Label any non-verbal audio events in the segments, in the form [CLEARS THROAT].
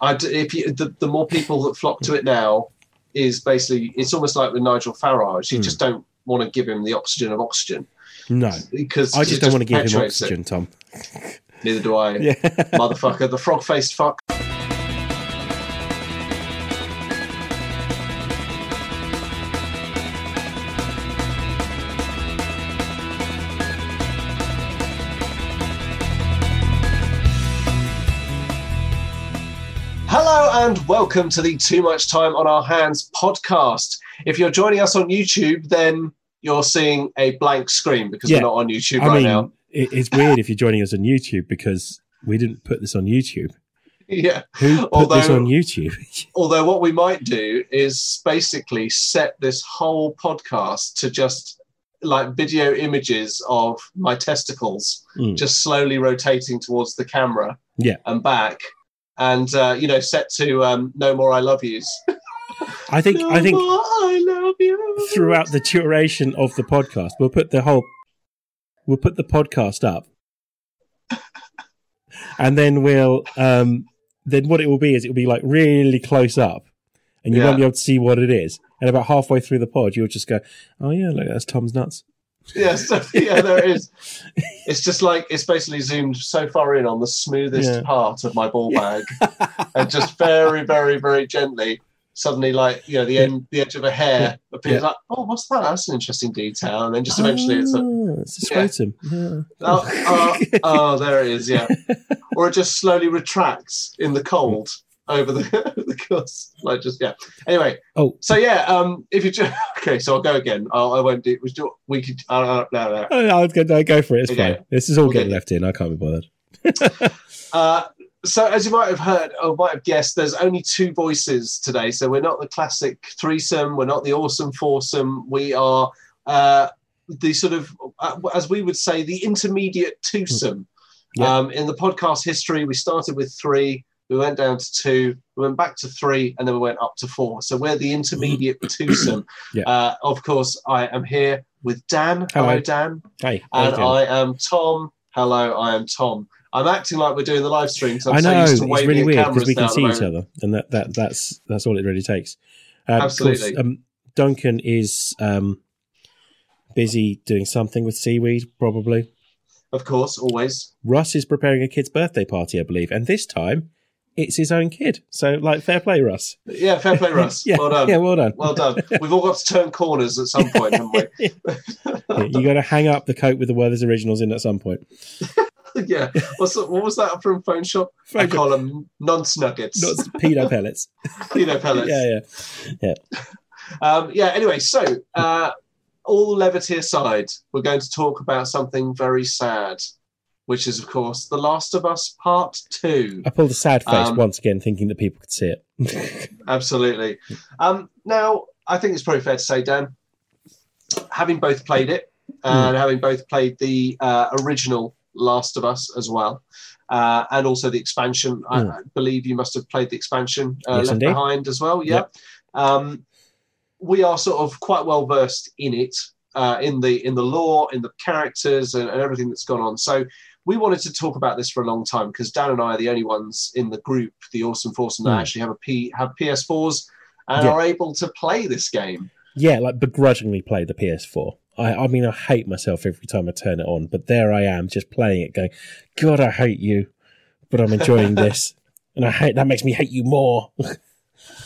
I d if you, the, the more people that flock to it now is basically it's almost like with Nigel Farage. You Hmm. just don't want to give him the oxygen of oxygen No, because I just don't want to give him oxygen, Tom. Neither do I, [LAUGHS] Yeah. motherfucker. The frog faced fuck. And welcome to the Too Much Time on Our Hands podcast. If you're joining us on YouTube, then you're seeing a blank screen because Yeah. we're not on YouTube I right mean, now. it, it's weird if you're joining us on YouTube because we didn't put this on YouTube. [LAUGHS] Yeah. Who put Although- this on YouTube? [LAUGHS] Although what we might do is basically set this whole podcast to just like video images of my testicles Mm. just slowly rotating towards the camera Yeah. and back and uh, you know set to um, no more i love yous I think no I think i love you throughout the duration of the podcast, we'll put the whole we'll put the podcast up, and then we'll um then what it will be is it will be like really close up, and you Yeah. won't be able to see what it is. And about halfway through the pod, you'll just go, "Oh yeah, look, that's Tom's nuts." [LAUGHS] yes yeah there it is it's just like it's basically zoomed so far in on the smoothest Yeah. part of my ball bag and just very, very, very gently, suddenly, like you know, the end, the edge of a hair appears. Like, oh, what's that? That's an interesting detail. And then just eventually, it's like, Ah, it's a Yeah. scrotum. Oh, oh, oh, there it is. Yeah, or it just slowly retracts in the cold over the [LAUGHS] the course, like just yeah. Anyway, Oh. so yeah, um, if you just [LAUGHS] okay, so I'll go again. I'll, I won't do. We do. We could. Uh, uh, no, no. Oh, no, I'll go, no, go for it. It's Okay. fine. This is all Okay. getting left in. I can't be bothered. [LAUGHS] Uh, so, as you might have heard or might have guessed, there's only two voices today. So, we're not the classic threesome. We're not the awesome foursome. We are uh, the sort of, uh, as we would say, the intermediate twosome. Yeah. Um, in the podcast history, we started with three, we went down to two, we went back to three, and then we went up to four. So, we're the intermediate [CLEARS THROAT] twosome. Yeah. Uh, of course, I am here with Dan. Hello, Hello. Dan. Hey, And? I am Tom. Hello, I am Tom. I'm acting like we're doing the live stream. So I'm I so know used it's really weird because we can see each other, and that, that that's that's all it really takes. Um, Absolutely. Course, um, Duncan is um, busy doing something with seaweed, probably. Of course, always. Russ is preparing a kid's birthday party, I believe, and this time it's his own kid. So, like, fair play, Russ. Yeah, fair play, [LAUGHS] Russ. yeah, well done. yeah, well done. Well done. We've all got to turn corners at some point, haven't we? [LAUGHS] Yeah, you got to hang up the coat with the Werther's originals in at some point. [LAUGHS] yeah. What's what was that from Phone Shop? I Phone Shop. call them nonce nuggets. Not pedo pellets. Peanut pellets. Yeah, yeah, yeah. Um, yeah, anyway, so uh, all levity aside, we're going to talk about something very sad, which is, of course, The Last of Us Part 2. I pulled a sad face Um, once again, thinking that people could see it. [LAUGHS] Absolutely. Um, now, I think it's probably fair to say, Dan, having both played it and having both played the uh, original Last of Us as well, uh, and also the expansion, I, Mm. I believe you must have played the expansion uh, Yes, Left indeed. Behind as well. Yeah. Um, we are sort of quite well versed in it, uh, in the in the lore, in the characters, and, and everything that's gone on. So we wanted to talk about this for a long time because Dan and I are the only ones in the group, the Awesome Foursome, that Hmm. actually have a P have PS4s and Yeah. are able to play this game. Yeah, like begrudgingly play the PS4. I, I mean, I hate myself every time I turn it on, but there I am, just playing it, going, "God, I hate you," but I'm enjoying [LAUGHS] this, and I hate that makes me hate you more.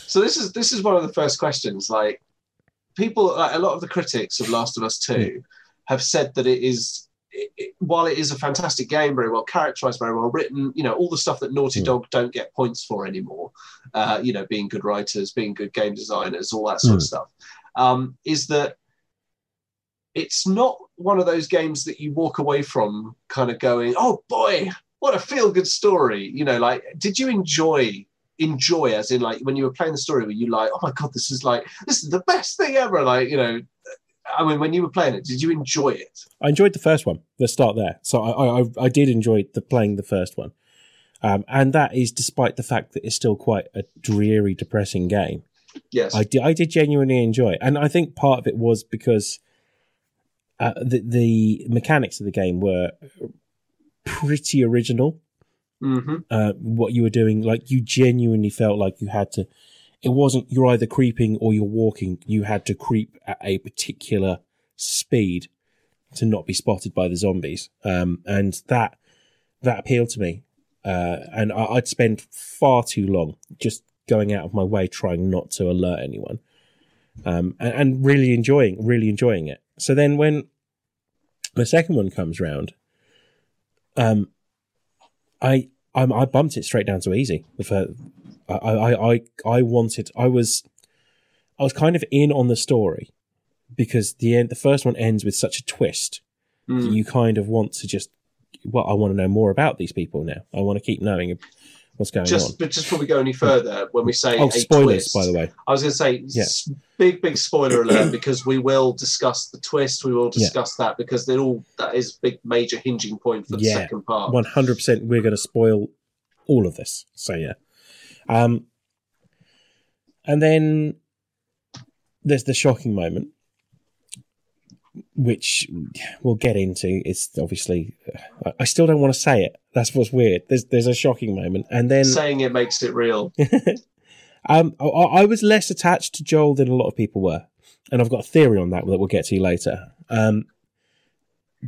So this is this is one of the first questions. Like people, like, a lot of the critics of Last of Us Two have said that it is, it, it- while it is a fantastic game, very well characterized, very well written, you know, all the stuff that Naughty Mm. Dog don't get points for anymore. Uh, you know, being good writers, being good game designers, all that sort of Mm. stuff. Um, is that it's not one of those games that you walk away from kind of going, oh boy, what a feel good story. You know, like, did you enjoy enjoy as in like when you were playing the story were you like oh my god this is like this is the best thing ever like you know i mean when you were playing it did you enjoy it I enjoyed the first one. Let's start there. So I, I, I did enjoy the playing the first one, um, and that is despite the fact that it's still quite a dreary, depressing game. yes I did, I did genuinely enjoy it, and I think part of it was because uh, the the mechanics of the game were pretty original. hmm uh, what you were doing. Like you genuinely felt like you had to. It wasn't you're either creeping or you're walking. You had to creep at a particular speed to not be spotted by the zombies, um, and that that appealed to me. Uh, and I, I'd spend far too long just going out of my way trying not to alert anyone, um, and, and really enjoying really enjoying it. So then when the second one comes round, um, I I, I bumped it straight down to easy. The I, I I I wanted I was I was kind of in on the story because the end the first one ends with such a twist that Mm. you kind of want to just well I want to know more about these people now. I want to keep knowing what's going Just, on. but just before we go any further, when we say Oh, spoilers twist, by the way. I was going to say, Yeah. big, big spoiler alert because we will discuss the twist. We will Yeah. discuss that because they're all that is big, major hinging point for the Yeah. second part. One hundred percent we're gonna spoil all of this. So yeah. Um and then there's the shocking moment which we'll get into. It's obviously, I- I still don't want to say it. That's what's weird. There's there's a shocking moment, and then Saying it makes it real. [LAUGHS] um, I, I was less attached to Joel than a lot of people were, and I've got a theory on that that we'll get to later. Um,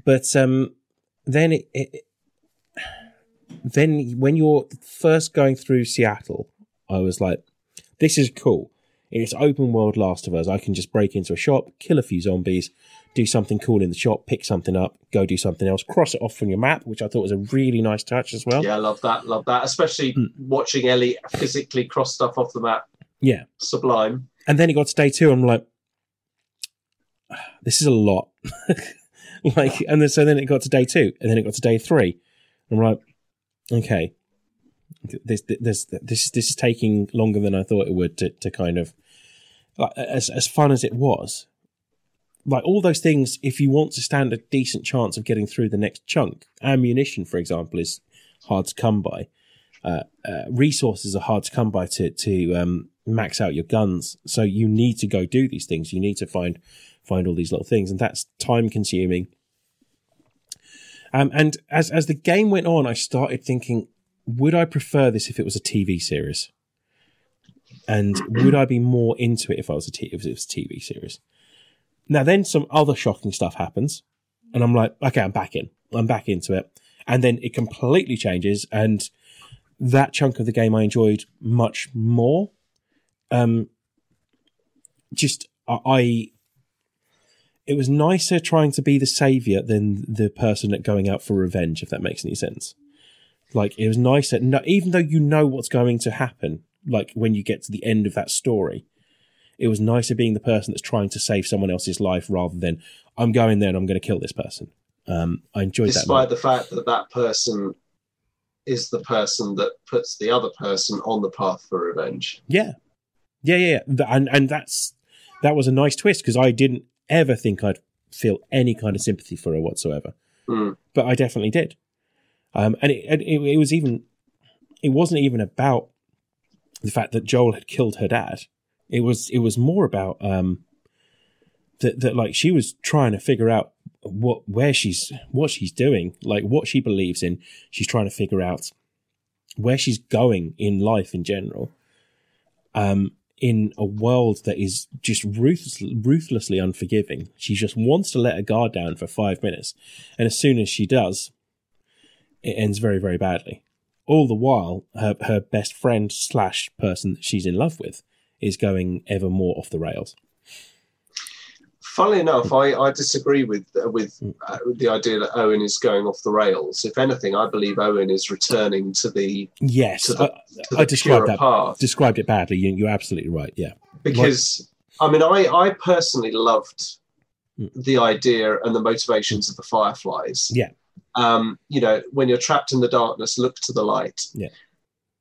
but um, then it, it, then when you're first going through Seattle, I was like, "This is cool. It's open world Last of Us. I can just break into a shop, kill a few zombies, do something cool in the shop, pick something up, go do something else, cross it off from your map, which I thought was a really nice touch as well. Yeah, I love that. Love that. Especially Mm. watching Ellie physically cross stuff off the map. yeah. Sublime. And then it got to day two. I'm like, this is a lot. [LAUGHS] like, and then so then it got to day two, and then it got to day three. I'm like, okay, this this this this is taking longer than I thought it would to to kind of like, as as fun as it was. Like all those things, if you want to stand a decent chance of getting through the next chunk, ammunition, for example, is hard to come by. Uh, uh, resources are hard to come by to to um, max out your guns. So you need to go do these things. You need to find find all these little things, and that's time consuming. Um, and as as the game went on, I started thinking, would I prefer this if it was a TV series? And would I be more into it if I was a t- if it was a TV series? Now then, some other shocking stuff happens, and I'm like, okay, I'm back in. I'm back into it, and then it completely changes, and that chunk of the game I enjoyed much more. Um, just I, it was nicer trying to be the savior than the person that going out for revenge, if that makes any sense. Like it was nicer, no, even though you know what's going to happen. Like when you get to the end of that story, it was nicer being the person that's trying to save someone else's life rather than I'm going there and I'm going to kill this person. Um, I enjoyed that. Despite the fact that that person is the person that puts the other person on the path for revenge. Yeah, yeah, yeah, yeah. And and that's that was a nice twist because I didn't ever think I'd feel any kind of sympathy for her whatsoever, Mm. but I definitely did. Um, and it, and it it was even it wasn't even about the fact that Joel had killed her dad. It was it was more about um that that like she was trying to figure out what where she's what she's doing, like what she believes in. She's trying to figure out where she's going in life in general. Um, in a world that is just ruthless, ruthlessly unforgiving. She just wants to let her guard down for five minutes. And as soon as she does, it ends very, very badly. All the while, her, her best friend slash person that she's in love with is going ever more off the rails. Funnily enough, I, I disagree with uh, with, Mm. uh, the idea that Owen is going off the rails. If anything, I believe Owen is returning to the Yes, To the- I, I described that path. described it badly. You, you're absolutely right. Yeah, because I mean, I I personally loved Mm. the idea and the motivations of the Fireflies. Yeah. Um, you know, when you're trapped in the darkness, look to the light. Yeah.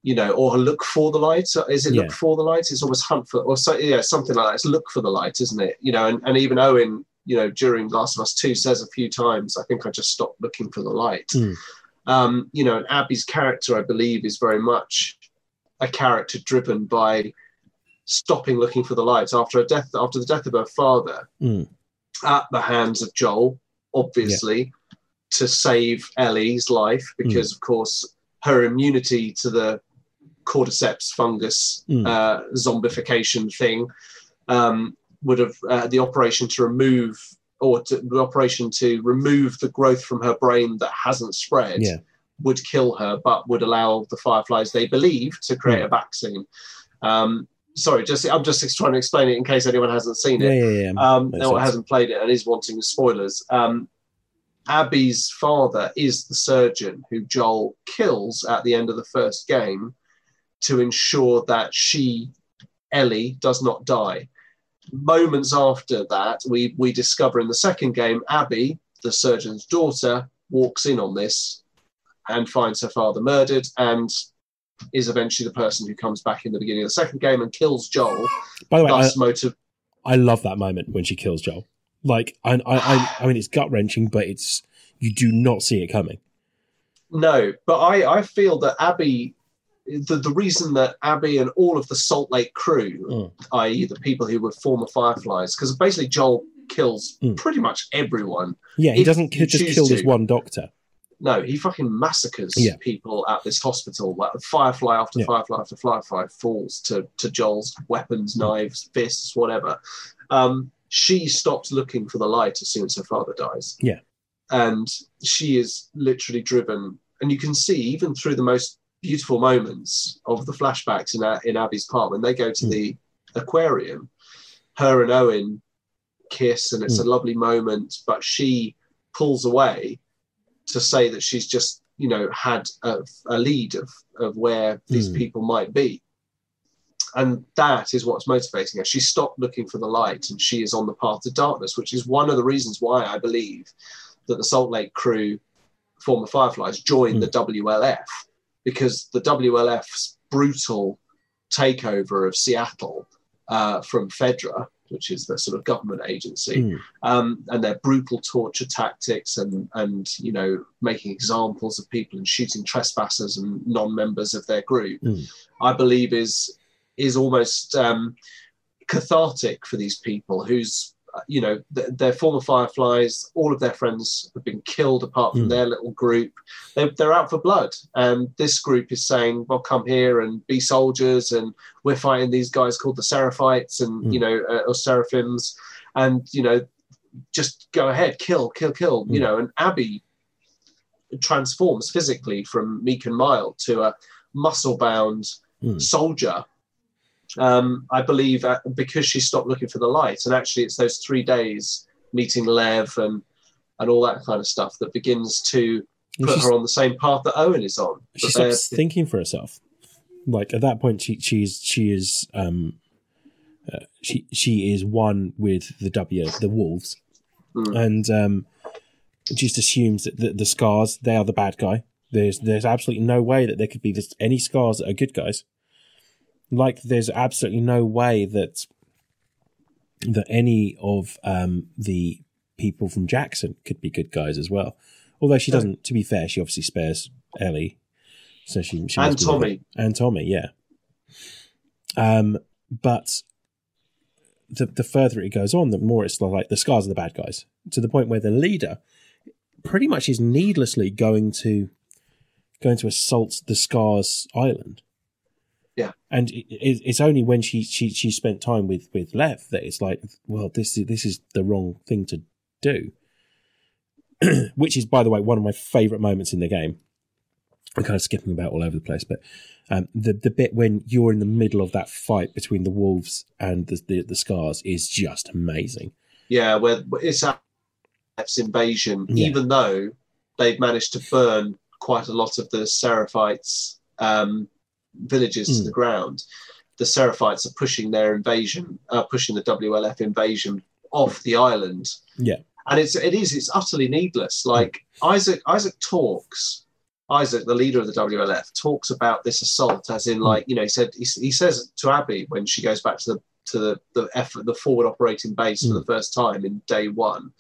You know, or look for the light. Is it Yeah. look for the light? It's almost hunt for, or so, yeah, something like that. It's look for the light, isn't it? You know, and, and even Owen, you know, during Last of Us Two, says a few times, "I think I just stopped looking for the light." Mm. Um, you know, and Abby's character, I believe, is very much a character driven by stopping looking for the light after a death after the death of her father Mm. at the hands of Joel, obviously, to save Ellie's life because of course her immunity to the cordyceps fungus Mm. uh, zombification thing um, would have uh, the operation to remove or to, the operation to remove the growth from her brain that hasn't spread Yeah. would kill her, but would allow the fireflies they believe to create Mm. a vaccine. Um, sorry, just I'm just trying to explain it in case anyone hasn't seen it yeah, yeah. um, or hasn't played it and is wanting spoilers. Um, Abby's father is the surgeon who Joel kills at the end of the first game to ensure that she, Ellie, does not die. Moments after that, we, we discover in the second game, Abby, the surgeon's daughter, walks in on this and finds her father murdered and is eventually the person who comes back in the beginning of the second game and kills Joel, By the way, I, motive. I love that moment when she kills Joel. Like, I, I, I, I mean, it's gut wrenching, but it's you do not see it coming. No, but I, I feel that Abby, the, the reason that Abby and all of the Salt Lake crew, Mm. i.e., the people who were former Fireflies, because basically Joel kills Mm. pretty much everyone. Yeah, he doesn't ki- just kill this one doctor. No, he fucking massacres Yeah. people at this hospital. Like Firefly after Yeah. Firefly after Firefly falls to, to Joel's weapons, knives, fists, whatever. Um, she stops looking for the light as soon as her father dies. Yeah. And she is literally driven. And you can see, even through the most beautiful moments of the flashbacks in, in Abby's part, when they go to Mm. the aquarium, her and Owen kiss, and it's a lovely moment, but she pulls away to say that she's just you know had a, a lead of of where these Mm. people might be. And that is what's motivating her. She stopped looking for the light and she is on the path to darkness which is one of the reasons why i believe that the salt lake crew former fireflies joined the wlf because the wlf's brutal takeover of seattle uh, from fedra which is the sort of government agency Mm. um, and their brutal torture tactics and and you know making examples of people and shooting trespassers and non-members of their group Mm. i believe is is almost um, cathartic for these people whose you know th- their former fireflies all of their friends have been killed apart from Mm. their little group they're, they're out for blood and this group is saying well come here and be soldiers and we're fighting these guys called the seraphites and Mm. you know uh, or seraphims and you know just go ahead kill kill kill you Mm. know and abby transforms physically from meek and mild to a muscle bound Mm. soldier um, i believe uh, because she stopped looking for the light and actually it's those three days meeting lev and and all that kind of stuff that begins to put her on the same path that owen is on she stops thinking for herself. Like at that point, she she's she is um, uh, she she is one with the W the wolves, Mm. and um, just assumes that the, the scars they are the bad guy. There's there's absolutely no way that there could be this, any scars that are good guys. Like there's absolutely no way that that any of um, the people from Jackson could be good guys as well. Although she doesn't, to be fair, she obviously spares Ellie, so she, she and tommy and Tommy, yeah. Um, but the the further it goes on, the more it's like the scars are the bad guys to the point where the leader pretty much is needlessly going to going to assault the scars island. Yeah. and it, it, it's only when she she she spent time with with Lev that it's like, well, this is this is the wrong thing to do. [CLEARS THROAT] Which is, by the way, one of my favorite moments in the game. I'm kind of skipping about all over the place, but um, the the bit when you're in the middle of that fight between the wolves and the the, the scars is just amazing. yeah where it's F's invasion Yeah. even though they've managed to burn quite a lot of the seraphites um, villages to Mm. the ground the seraphites are pushing their invasion uh, pushing the wlf invasion off the island Yeah. and it's it is it's utterly needless like isaac isaac talks isaac the leader of the wlf talks about this assault as in like you know he said he, he says to abby when she goes back to the to the the effort the forward operating base for Mm. the first time in day one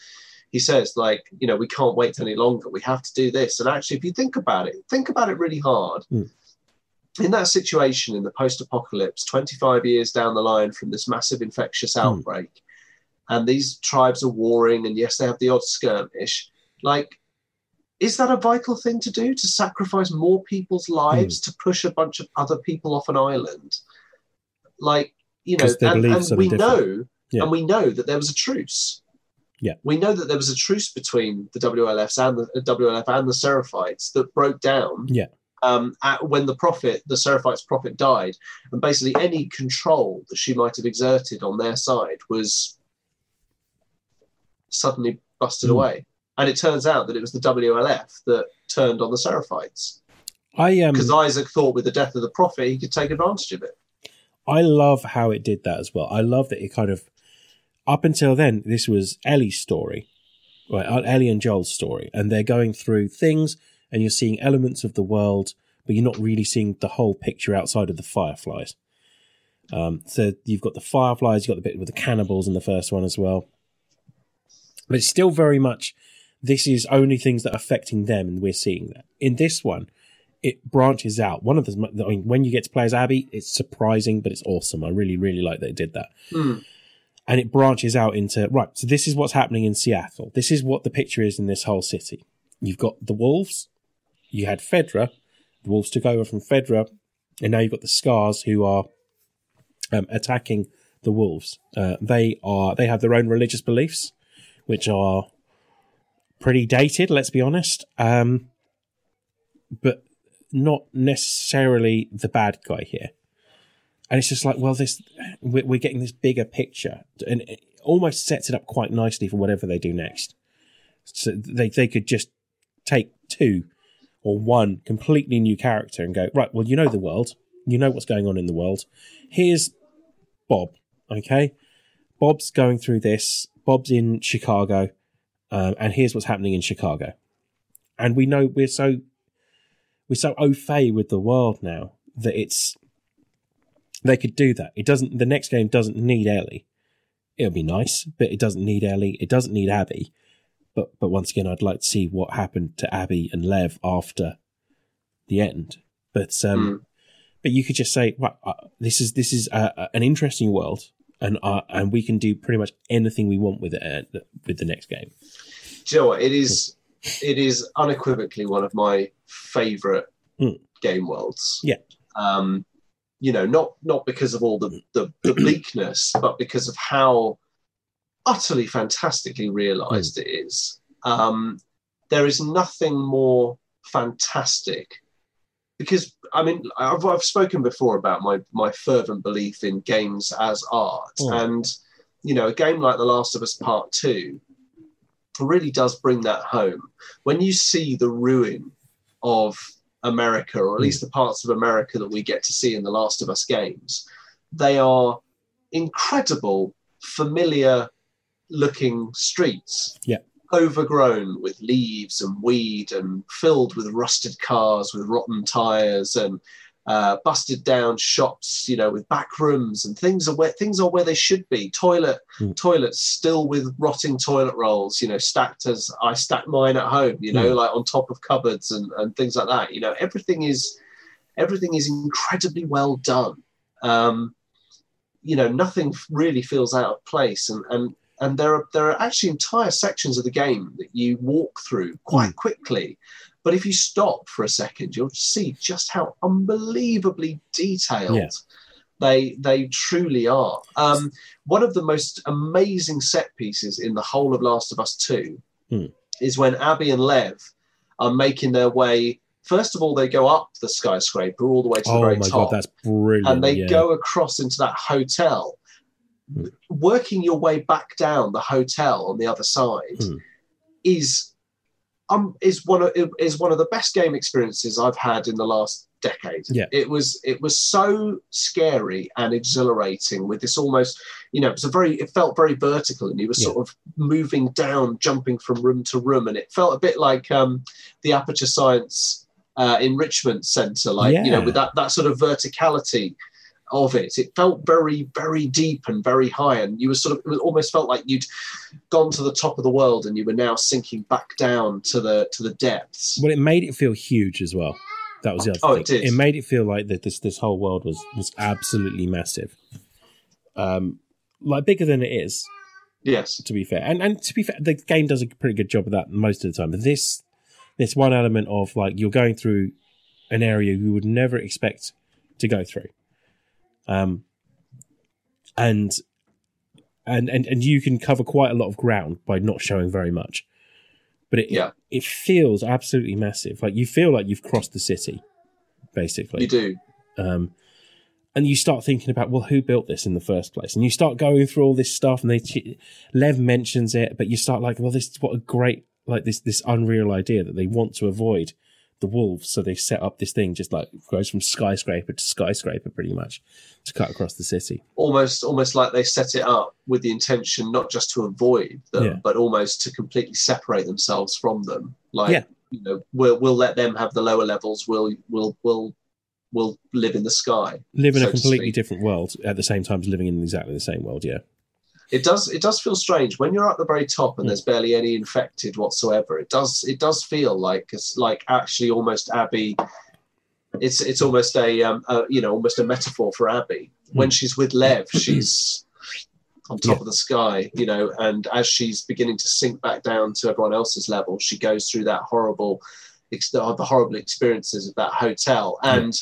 he says like you know we can't wait any longer we have to do this and actually if you think about it think about it really hard Mm. In that situation in the post-apocalypse 25 years down the line from this massive infectious outbreak, Mm. And these tribes are warring, and yes, they have the odd skirmish, like, is that a vital thing to do to sacrifice more people's lives Hmm. to push a bunch of other people off an island? Like, you know, and, and we different. know, Yeah. and we know that there was a truce. Yeah. we know that there was a truce between the WLFs and the WLF and the Seraphites that broke down. Yeah. Um, at, when the prophet, the Seraphites' prophet, died, and basically any control that she might have exerted on their side was suddenly busted Hmm. away. And it turns out that it was the WLF that turned on the Seraphites I um because Isaac thought with the death of the prophet he could take advantage of it. I love how it did that as well. I love that it kind of up until then this was Ellie's story, right? Ellie and Joel's story, and they're going through things, and you're seeing elements of the world, but you're not really seeing the whole picture outside of the fireflies. Um, so you've got the fireflies, you've got the bit with the cannibals in the first one as well, but it's still very much this is only things that are affecting them, and we're seeing that in this one it branches out. One of the, I mean, when you get to play as Abby, it's surprising, but it's awesome. I really, really like that it did that. Hmm. And it branches out into, right, so this is what's happening in Seattle. This is what the picture is in this whole city. You've got the Wolves, you had Fedra, the Wolves took over from Fedra, and now you've got the Scars who are um, attacking the Wolves. Uh, they are, they have their own religious beliefs, which are pretty dated, let's be honest. Um, but not necessarily the bad guy here. And it's just like, well, this we're, getting this bigger picture, and it almost sets it up quite nicely for whatever they do next. So they they could just take two or one completely new character and go right. Well, you know the world, you know what's going on in the world. Here's Bob. Okay, Bob's going through this. Bob's in Chicago, um, and here's what's happening in Chicago. And we know we're so we're so au fait with the world now that it's they could do that. It doesn't. The next game doesn't need Ellie. It'll be nice, but it doesn't need Ellie. It doesn't need Abby. But but once again, I'd like to see what happened to Abby and Lev after the end. But um, Mm. but you could just say, right, uh, this is this is uh, uh, an interesting world, and uh, and we can do pretty much anything we want with it uh, with the next game. Do you know what? It is it is unequivocally one of my favourite Mm. game worlds. Yeah. Um, you know, not not because of all the, the, the bleakness, but because of how utterly fantastically realised it is. Um, there is nothing more fantastic because I mean I've, I've spoken before about my my fervent belief in games as art, Mm. and you know, a game like The Last of Us Part Two really does bring that home. When you see the ruin of America, or at Mm. least the parts of America that we get to see in The Last of Us games, they are incredible, familiar looking streets. Yeah. Overgrown with leaves and weed and filled with rusted cars with rotten tires and uh, busted down shops, you know, with back rooms and things are where things are where they should be. Toilet Mm. toilets still with rotting toilet rolls, you know, stacked as I stack mine at home, you know, Mm. like on top of cupboards and, and things like that. You know, everything is everything is incredibly well done. Um, you know, nothing really feels out of place, and and and there are there are actually entire sections of the game that you walk through quite quickly. But if you stop for a second, you'll see just how unbelievably detailed Yeah. they they truly are. Um, one of the most amazing set pieces in the whole of Last of Us Two Hmm. is when Abby and Lev are making their way. First of all, they go up the skyscraper all the way to the Oh very my top god, that's brilliant! and they yeah. go across into that hotel. Hmm. Working your way back down the hotel on the other side Hmm. is um is one of is one of the best game experiences I've had in the last decade. Yeah. It was it was so scary and exhilarating with this almost you know it was a very it felt very vertical and you were sort of moving down jumping from room to room and it felt a bit like um the aperture science uh, enrichment center like you know with that that sort of verticality of it it felt very very deep and very high and you were sort of it almost felt like you'd gone to the top of the world and you were now sinking back down to the to the depths Well, it made it feel huge as well. That was the other Oh, thing. it did. It made it feel like that this this whole world was was absolutely massive, um, like bigger than it is. yes To be fair, and and to be fair, the game does a pretty good job of that most of the time. But this This one element of like you're going through an area you would never expect to go through, um, and and and and you can cover quite a lot of ground by not showing very much. But it Yeah. it, feels absolutely massive. Like you feel like you've crossed the city, basically. You do. Um, and you start thinking about, well, who built this in the first place? And you start going through all this stuff, and they Lev mentions it, but you start like, well, this is what a great like this this unreal idea that they want to avoid the wolves, so they set up this thing just like goes from skyscraper to skyscraper, pretty much, to cut across the city. almost almost like they set it up with the intention not just to avoid them Yeah. but almost to completely separate themselves from them like Yeah. you know we'll we'll let them have the lower levels we'll we'll we'll we'll live in the sky Live in so a completely different world at the same time as living in exactly the same world. Yeah, it does it does feel strange. When you're at the very top and Mm. there's barely any infected whatsoever it does it does feel like it's like actually almost abby it's it's almost a, um, a you know almost a metaphor for abby. When she's with lev [CLEARS THROAT] she's on top Yeah. of the sky you know and as she's beginning to sink back down to everyone else's level she goes through that horrible ex- the horrible experiences of that hotel and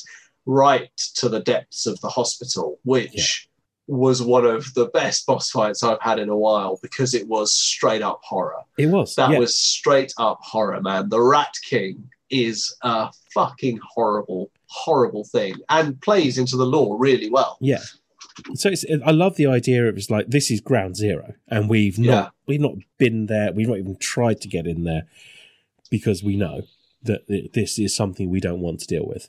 right to the depths of the hospital which was one of the best boss fights I've had in a while because it was straight up horror. it was. That yeah. was straight up horror, man. The Rat King is a fucking horrible, horrible thing and plays into the lore really well. Yeah. So it's, I love the idea of it's like this is ground zero, and we've not Yeah. we've not been there. We've not even tried to get in there because we know that this is something we don't want to deal with.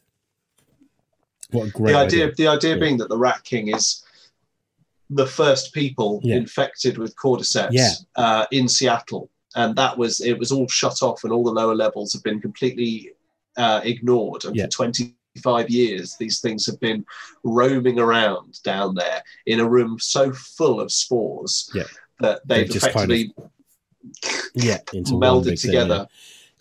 What a great the idea, idea! the idea Yeah. being that the Rat King is the first people Yeah. infected with cordyceps Yeah. uh, in Seattle, and that was it was all shut off, and all the lower levels have been completely uh, ignored. And Yeah. for twenty five years, these things have been roaming around down there in a room so full of spores Yeah. that they've They've just kind of effectively Yeah, [LAUGHS] melded big thing, together.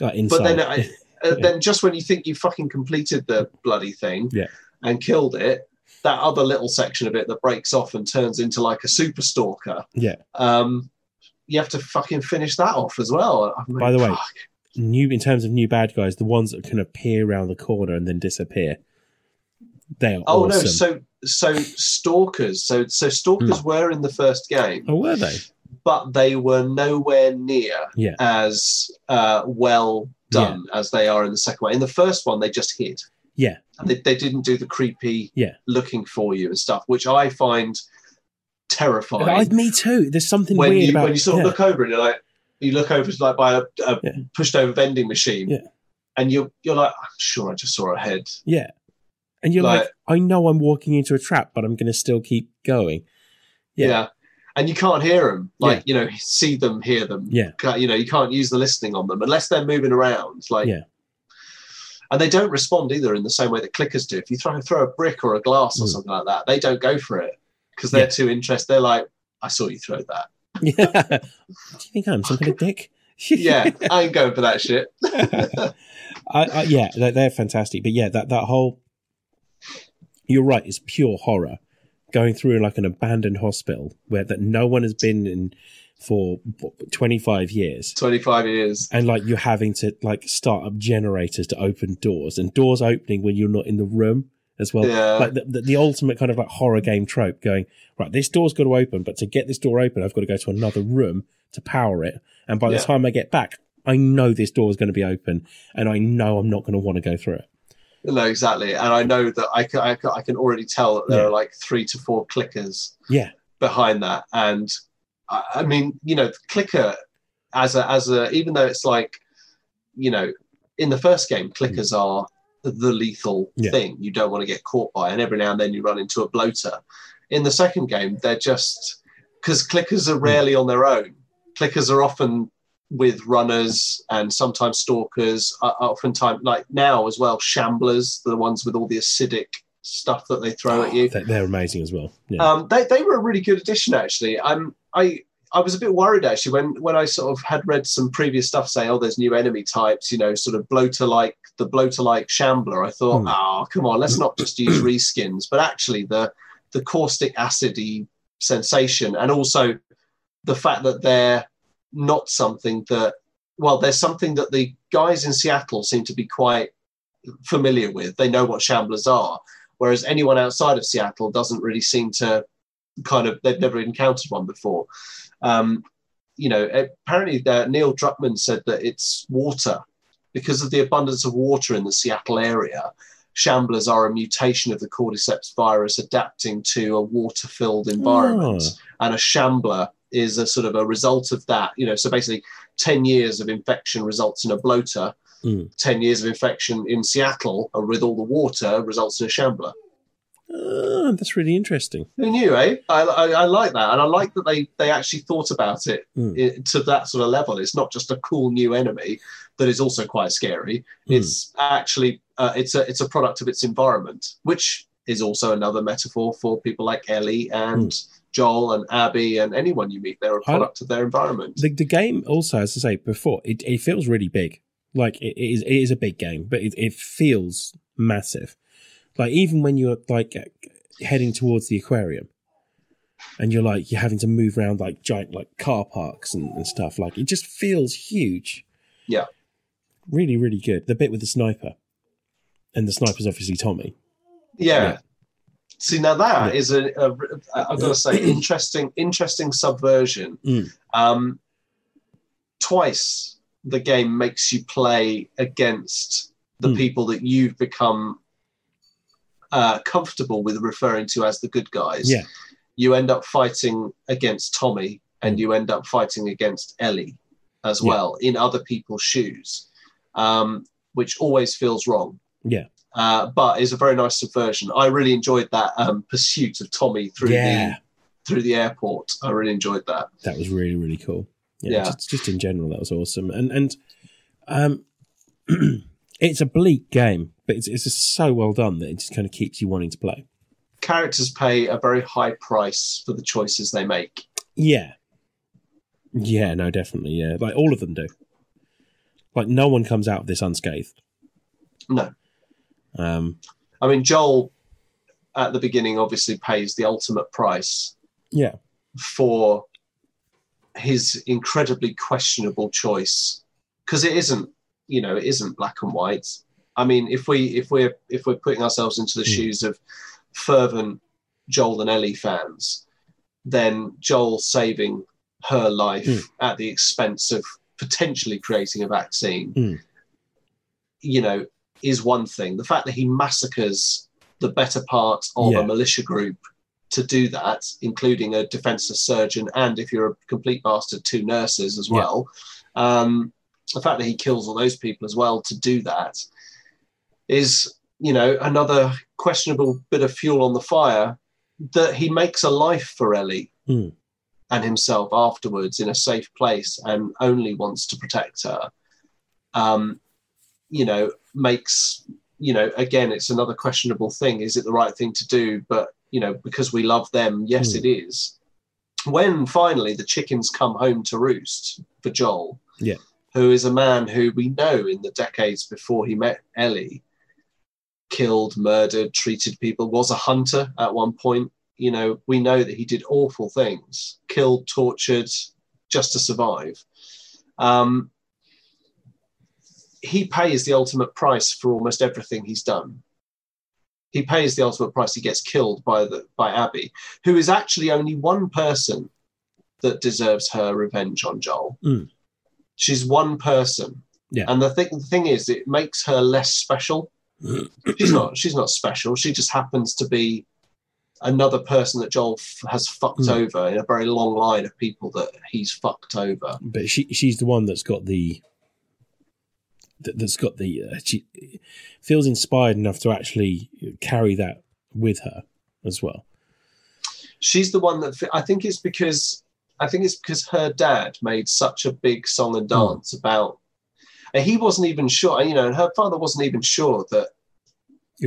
yeah. But then, I, uh, [LAUGHS] then just when you think you fucking completed the bloody thing Yeah. and killed it, that other little section of it that breaks off and turns into like a super stalker, yeah. um, you have to fucking finish that off as well. I mean, By the way, fuck. New in terms of new bad guys, the ones that can appear around the corner and then disappear. They are oh awesome. no, so so stalkers, so so stalkers were in the first game, oh, were they? but they were nowhere near Yeah. as uh, well done as they are in the second one. In the first one, they just hid. Yeah. They, they didn't do the creepy Yeah. looking for you and stuff, which I find terrifying. I, me too. There's something when weird you about when you sort of look over and you're like, you look over to like by a, a Yeah. pushed over vending machine, Yeah. and you're you're like, I'm sure I just saw a head. Yeah. And you're like, Like- I know I'm walking into a trap, but I'm going to still keep going. Yeah. Yeah. And you can't hear them, like you know, see them, hear them. Yeah. You know, you can't use the listening on them unless they're moving around. Like, Yeah. And they don't respond either in the same way that clickers do. If you throw throw a brick or a glass or Mm. something like that, they don't go for it because they're Yeah. too interested. They're like, I saw you throw that. [LAUGHS] Yeah. Do you think I'm some kind of dick? [LAUGHS] Yeah, I ain't going for that shit. [LAUGHS] I, I, yeah, they're, they're fantastic. But yeah, that, that whole, you're right, it's pure horror. Going through like an abandoned hospital where that no one has been in for 25 years. Twenty five years. And like you're having to like start up generators to open doors and doors opening when you're not in the room as well. Yeah. Like the, the, the ultimate kind of like horror game trope going, right, this door's got to open, but to get this door open, I've got to go to another room to power it. And by the time I get back, I know this door is going to be open and I know I'm not going to want to go through it. No, exactly. And I know that I can, I can, I can already tell that there Yeah. are like three to four clickers Yeah. behind that. And I, mean, you know, clicker as a, as a, even though it's like, you know, in the first game, clickers are the lethal Yeah. thing you don't want to get caught by. And every now and then you run into a bloater. In the second game, they're just, because clickers are rarely on their own. Clickers are often with runners and sometimes stalkers, uh, oftentimes like now as well, shamblers, the ones with all the acidic stuff that they throw at you. They're, amazing as well. Yeah. Um, they, they were a really good addition, actually. Um, I I was a bit worried actually when when I sort of had read some previous stuff saying, oh, there's new enemy types, you know, sort of bloater like the bloater like shambler. I thought, Hmm. oh, come on, let's not just use reskins, but actually the the caustic acidy sensation and also the fact that they're not something that well, there's something that the guys in Seattle seem to be quite familiar with. They know what shamblers are, whereas anyone outside of Seattle doesn't really seem to kind of they've never encountered one before. Um, you know, apparently uh, Neil Druckmann said that it's water because of the abundance of water in the Seattle area. Shamblers are a mutation of the cordyceps virus adapting to a water-filled environment, Oh. and a shambler is a sort of a result of that. You know, so basically, ten years of infection results in a bloater. Mm. 10 years of infection in Seattle uh, with all the water results in a shambler. Ah, that's really interesting. Who knew, eh? I, I, I like that. And I like that they, they actually thought about it Mm. i- to that sort of level. It's not just a cool new enemy that is also quite scary. Mm. It's actually, uh, it's, a, it's a product of its environment, which is also another metaphor for people like Ellie and Joel and Abby and anyone you meet. They're a Hmm. I- product of their environment. The, the game also, as I say before, it, it feels really big. Like it, it is, it is a big game, but it, it feels massive. Like even when you're like heading towards the aquarium, and you're like you're having to move around like giant like car parks and, and stuff. Like it just feels huge. Yeah. really, really good. The bit with the sniper, and the sniper's obviously Tommy. Yeah. Yeah. See now that Yeah. is a, a I've got to say [CLEARS THROAT] interesting interesting subversion. Mm. Um, twice the game makes you play against the Mm. people that you've become uh, comfortable with referring to as the good guys. Yeah. You end up fighting against Tommy, and you end up fighting against Ellie as Yeah. well in other people's shoes, um, which always feels wrong Yeah. uh, but is a very nice subversion. I really enjoyed that um, pursuit of Tommy through Yeah. the through the airport. I really enjoyed that. That was really really cool. Yeah, Yeah. Just, just in general, that was awesome. And and um, [CLEARS THROAT] it's a bleak game, but it's it's just so well done that it just kind of keeps you wanting to play. Characters pay a very high price for the choices they make. Yeah, yeah, no, definitely, yeah. Like all of them do. Like no one comes out of this unscathed. No, Um, I mean Joel at the beginning obviously pays the ultimate price yeah, for his incredibly questionable choice because it isn't you know it isn't black and white i mean if we if we're if we're putting ourselves into the Mm. shoes of fervent joel and ellie fans then joel saving her life Mm. at the expense of potentially creating a vaccine Mm. you know is one thing the fact that he massacres the better part of Yeah. a militia group to do that, including a defenseless surgeon and, if you're a complete bastard, two nurses as Yeah. well. Um, the fact that he kills all those people as well to do that is, you know, another questionable bit of fuel on the fire that he makes a life for Ellie Mm. and himself afterwards in a safe place and only wants to protect her. Um, you know, makes you know again it's another questionable thing is it the right thing to do but you know because we love them yes Hmm. it is when finally the chickens come home to roost for joel Yeah. who is a man who we know in the decades before he met ellie killed murdered treated people was a hunter at one point you know we know that he did awful things killed tortured just to survive um, he pays the ultimate price for almost everything he's done. He pays the ultimate price. He gets killed by the by Abby, who is actually only one person that deserves her revenge on Joel. Mm. She's one person, Yeah. and the thing the thing is, it makes her less special. [CLEARS THROAT] she's not. She's not special. She just happens to be another person that Joel f- has fucked Mm. over in a very long line of people that he's fucked over. but she she's the one that's got the that's got the uh, she feels inspired enough to actually carry that with her as well. she's the one that I think it's because I think it's because her dad made such a big song and dance about, and he wasn't even sure. You know, and her father wasn't even sure that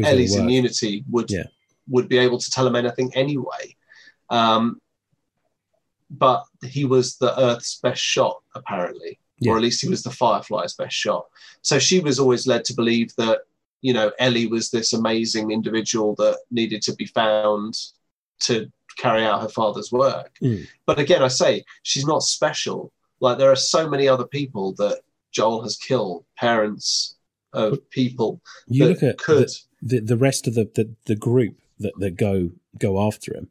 Ellie's immunity would Yeah. would be able to tell him anything anyway. Um, but he was the Earth's best shot, apparently, Yeah. or at least he was the Firefly's best shot. So she was always led to believe that you know Ellie was this amazing individual that needed to be found to carry out her father's work. Mm. But again, I say she's not special. Like there are so many other people that Joel has killed parents of people You that look at could. the, the the rest of the, the, the group that, that go go after him.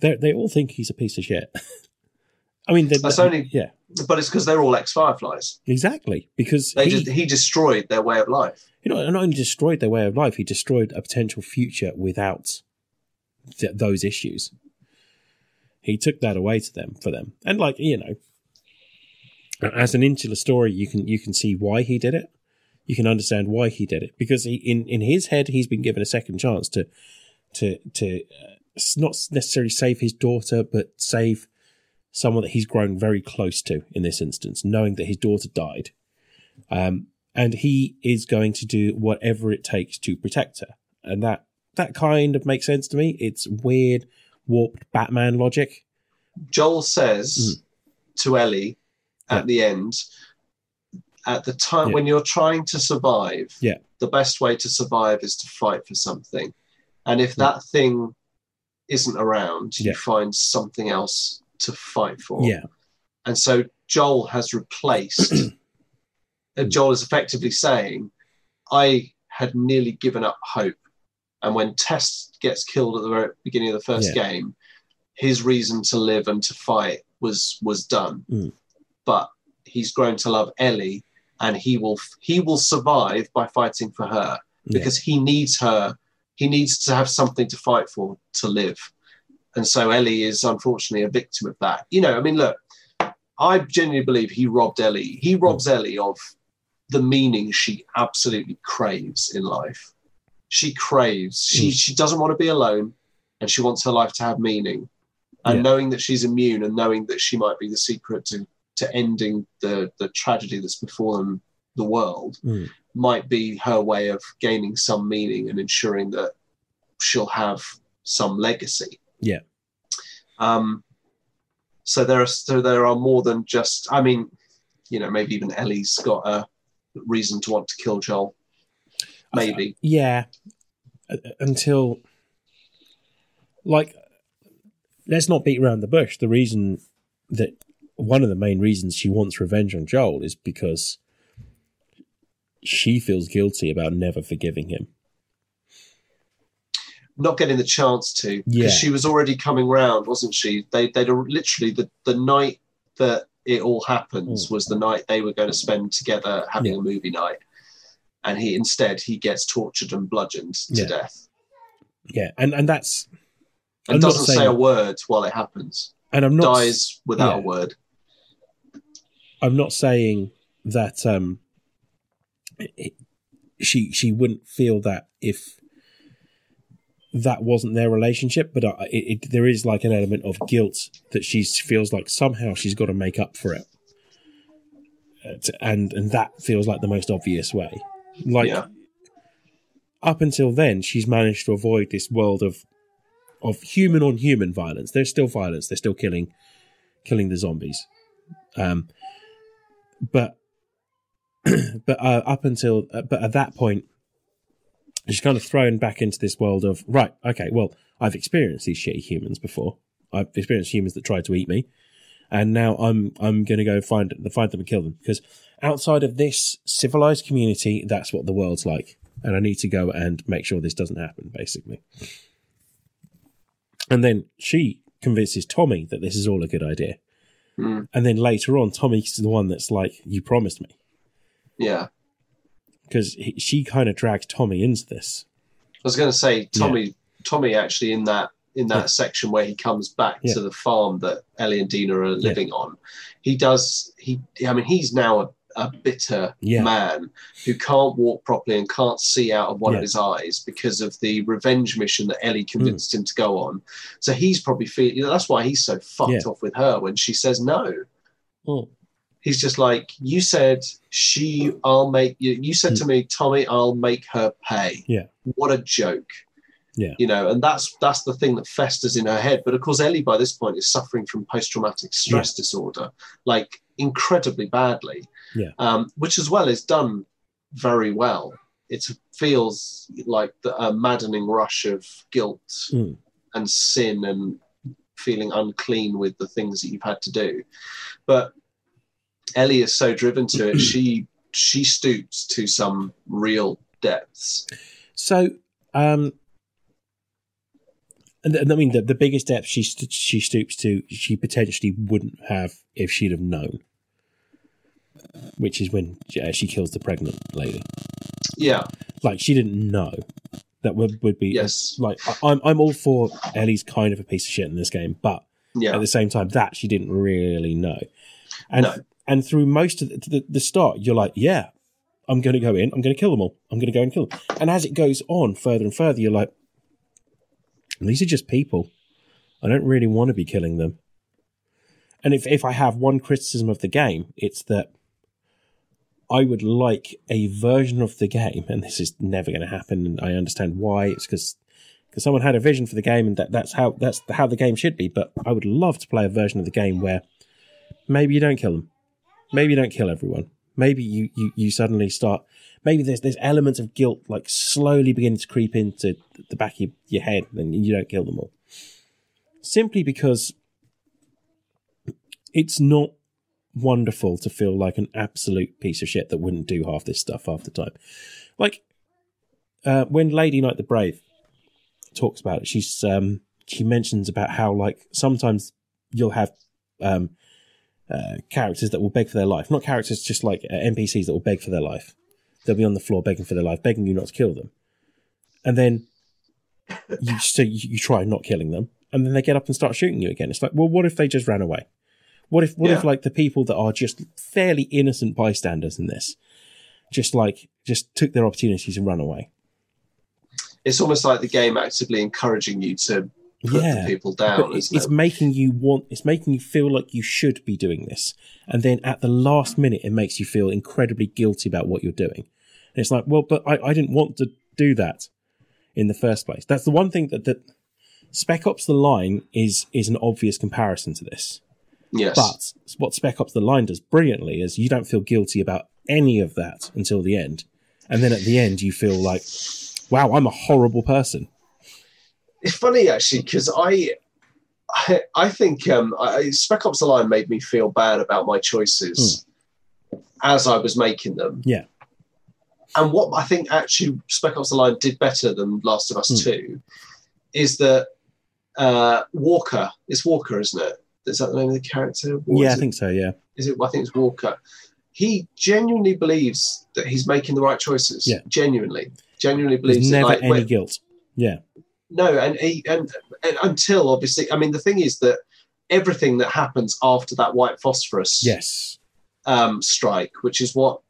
They they all think he's a piece of shit. [LAUGHS] I mean, they- That's only- yeah, but it's because they're all ex Fireflies. exactly because They he, just he destroyed their way of life. you know, not only destroyed their way of life, he destroyed a potential future without th- those issues. He took that away to them for them, and like you know, as an insular story, you can you can see why he did it. You can understand why he did it because he, in in his head, he's been given a second chance to to to uh, not necessarily save his daughter, but save someone that he's grown very close to in this instance, knowing that his daughter died. Um, and he is going to do whatever it takes to protect her. And that that kind of makes sense to me. It's weird, warped Batman logic. Joel says to Ellie at Mm. Yeah. the end, at the time Yeah. when you're trying to survive, Yeah. the best way to survive is to fight for something. And if Yeah. that thing isn't around, you find something else to fight for. Yeah, And so Joel has replaced, and [CLEARS THROAT] Joel is effectively saying, I had nearly given up hope. And when Tess gets killed at the very beginning of the first Yeah. game, his reason to live and to fight was was done. Mm. But he's grown to love Ellie, and he will he will survive by fighting for her Yeah. because he needs her. He needs to have something to fight for to live. And so Ellie is unfortunately a victim of that. You know, I mean, look, I genuinely believe he robbed Ellie. He robs Ellie of the meaning she absolutely craves in life. She craves. She Mm. she doesn't want to be alone, and she wants her life to have meaning. And Yeah. knowing that she's immune, and knowing that she might be the secret to to ending the the tragedy that's before them, the world, Mm. might be her way of gaining some meaning and ensuring that she'll have some legacy. Yeah. Um, so there are so there are more than just. I mean, you know, maybe even Ellie's got a reason to want to kill Joel. Maybe. yeah. Uh, Until, like, let's not beat around the bush. The reason that one of the main reasons she wants revenge on Joel is because she feels guilty about never forgiving him. Not getting the chance to because Yeah. she was already coming round, wasn't she? They they literally the the night that it all happens Mm. was the night they were going to spend together having Yeah. a movie night, and he instead he gets tortured and bludgeoned to Yeah. death Yeah, and and that's and I'm doesn't say a word while it happens. and I'm not Dies without a word. I'm not saying that um it, she she wouldn't feel that if that wasn't their relationship, but uh, it, it, there is like an element of guilt that she feels like somehow she's got to make up for it, Uh, and and that feels like the most obvious way. Like Yeah. up until then, she's managed to avoid this world of of human on human violence. There's still violence. They're still killing killing the zombies. Um, but [CLEARS THROAT] but uh, up until uh, but at that point, she's kind of thrown back into this world of right. Okay, well, I've experienced these shitty humans before. I've experienced humans that tried to eat me, and now I'm I'm going to go find find them and kill them because outside of this civilized community, that's what the world's like, and I need to go and make sure this doesn't happen. Basically, and then she convinces Tommy that this is all a good idea. Mm, And then later on, Tommy's the one that's like, "You promised me," yeah. Because she kind of drags Tommy into this. I was going to say Tommy. Tommy actually in that in that Yeah. section where he comes back Yeah. to the farm that Ellie and Dina are living on. He does. He. I mean, he's now a, a bitter Yeah. man who can't walk properly and can't see out of one Yeah. of his eyes because of the revenge mission that Ellie Mm. convinced him to go on. So he's probably feeling. You know, that's why he's so fucked Yeah. off with her when she says no. Oh, He's just like you said. She. I'll make you. You said to me, Tommy. I'll make her pay. Yeah. What a joke Yeah. you know and that's that's the thing that festers in her head but of course ellie by this point is suffering from post-traumatic stress disorder like incredibly badly Yeah. um, which as well is done very well it feels like the, a maddening rush of guilt Mm. and sin and feeling unclean with the things that you've had to do but Ellie is so driven to it, [CLEARS THROAT] she she stoops to some real depths. So, um, and I mean, the, the biggest depth she she stoops to, she potentially wouldn't have if she'd have known. Which is when uh, she kills the pregnant lady. Yeah, Like she didn't know that would would be yes, like I- I'm I'm all for Ellie's kind of a piece of shit in this game, but yeah, at the same time that she didn't really know. And No. And through most of the, the, the start, you're like, yeah, I'm going to go in, I'm going to kill them all, I'm going to go and kill them. And as it goes on further and further, you're like, these are just people. I don't really want to be killing them. And if if I have one criticism of the game, it's that I would like a version of the game, and this is never going to happen. And I understand why. It's because because someone had a vision for the game, and that, that's how that's how the game should be. But I would love to play a version of the game where maybe you don't kill them, maybe you don't kill everyone, maybe you you, you suddenly start. Maybe there's there's elements of guilt like slowly beginning to creep into the back of your, head, and you don't kill them all. Simply because it's not wonderful to feel like an absolute piece of shit that wouldn't do half this stuff half the time. Like uh, when Lady Knight the Brave talks about it, she's um, she mentions about how like sometimes you'll have um, uh, characters that will beg for their life, not characters just like uh, NPCs that will beg for their life. They'll be on the floor begging for their life, begging you not to kill them, and then you so you, you try not killing them, and then they get up and start shooting you again. It's like, well, what if they just ran away? What if what if like the people that are just fairly innocent bystanders in this, just like just took their opportunities and run away? it's almost like the game actively encouraging you to put Yeah. people But down, it's, it's making you want. It's making you feel like you should be doing this, and then at the last minute, it makes you feel incredibly guilty about what you're doing. And it's like, well, but I, I didn't want to do that in the first place. That's the one thing that that Spec Ops: The Line is is an obvious comparison to this. Yes, But what Spec Ops: The Line does brilliantly is you don't feel guilty about any of that until the end, and then at the end you feel like, wow, I'm a horrible person. It's funny actually because I, I, I think um, I, Spec Ops: The Line made me feel bad about my choices as I was making them. Yeah. And what I think actually Spec Ops: The Line did better than Last of Us Hmm. Two is that uh, Walker. It's Walker, isn't it? Is that the name of the character? Or yeah, I it- think so. Yeah, is it? I think it's Walker. He genuinely believes that he's making the right choices. Yeah. Genuinely, genuinely there's believes it. never Like, any when- guilt. Yeah. No, and, he, and and until obviously, I mean, the thing is that everything that happens after that white phosphorus Yes. um, strike, which is what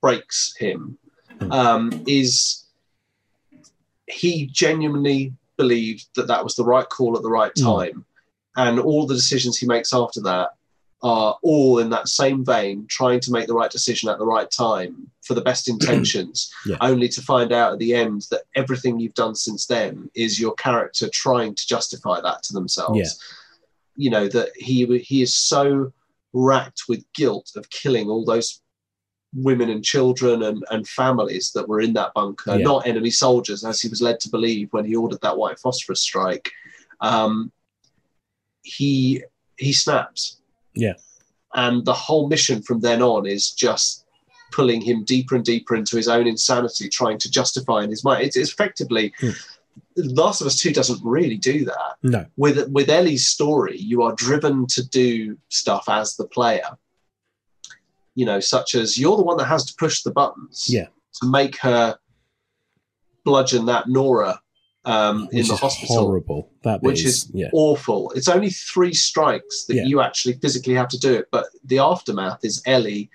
breaks him, Hmm. um, is he genuinely believed that that was the right call at the right Hmm. time, and all the decisions he makes after that are all in that same vein, trying to make the right decision at the right time for the best [CLEARS THROAT] intentions, Yeah. only to find out at the end that everything you've done since then is your character trying to justify that to themselves. Yeah. You know that he he is so racked with guilt of killing all those women and children and, and families that were in that bunker, Yeah. not enemy soldiers, as he was led to believe when he ordered that white phosphorus strike. Um, he he snaps. Yeah. And the whole mission from then on is just pulling him deeper and deeper into his own insanity, trying to justify in his mind. It's, it's effectively Hmm. Last of Us Two doesn't really do that No. with with Ellie's story, you are driven to do stuff as the player. You know, such as you're the one that has to push the buttons Yeah. to make her bludgeon that Nora um, in the is hospital. horrible. That Which is yeah. Awful. It's only three strikes that Yeah. you actually physically have to do it, but the aftermath is Ellie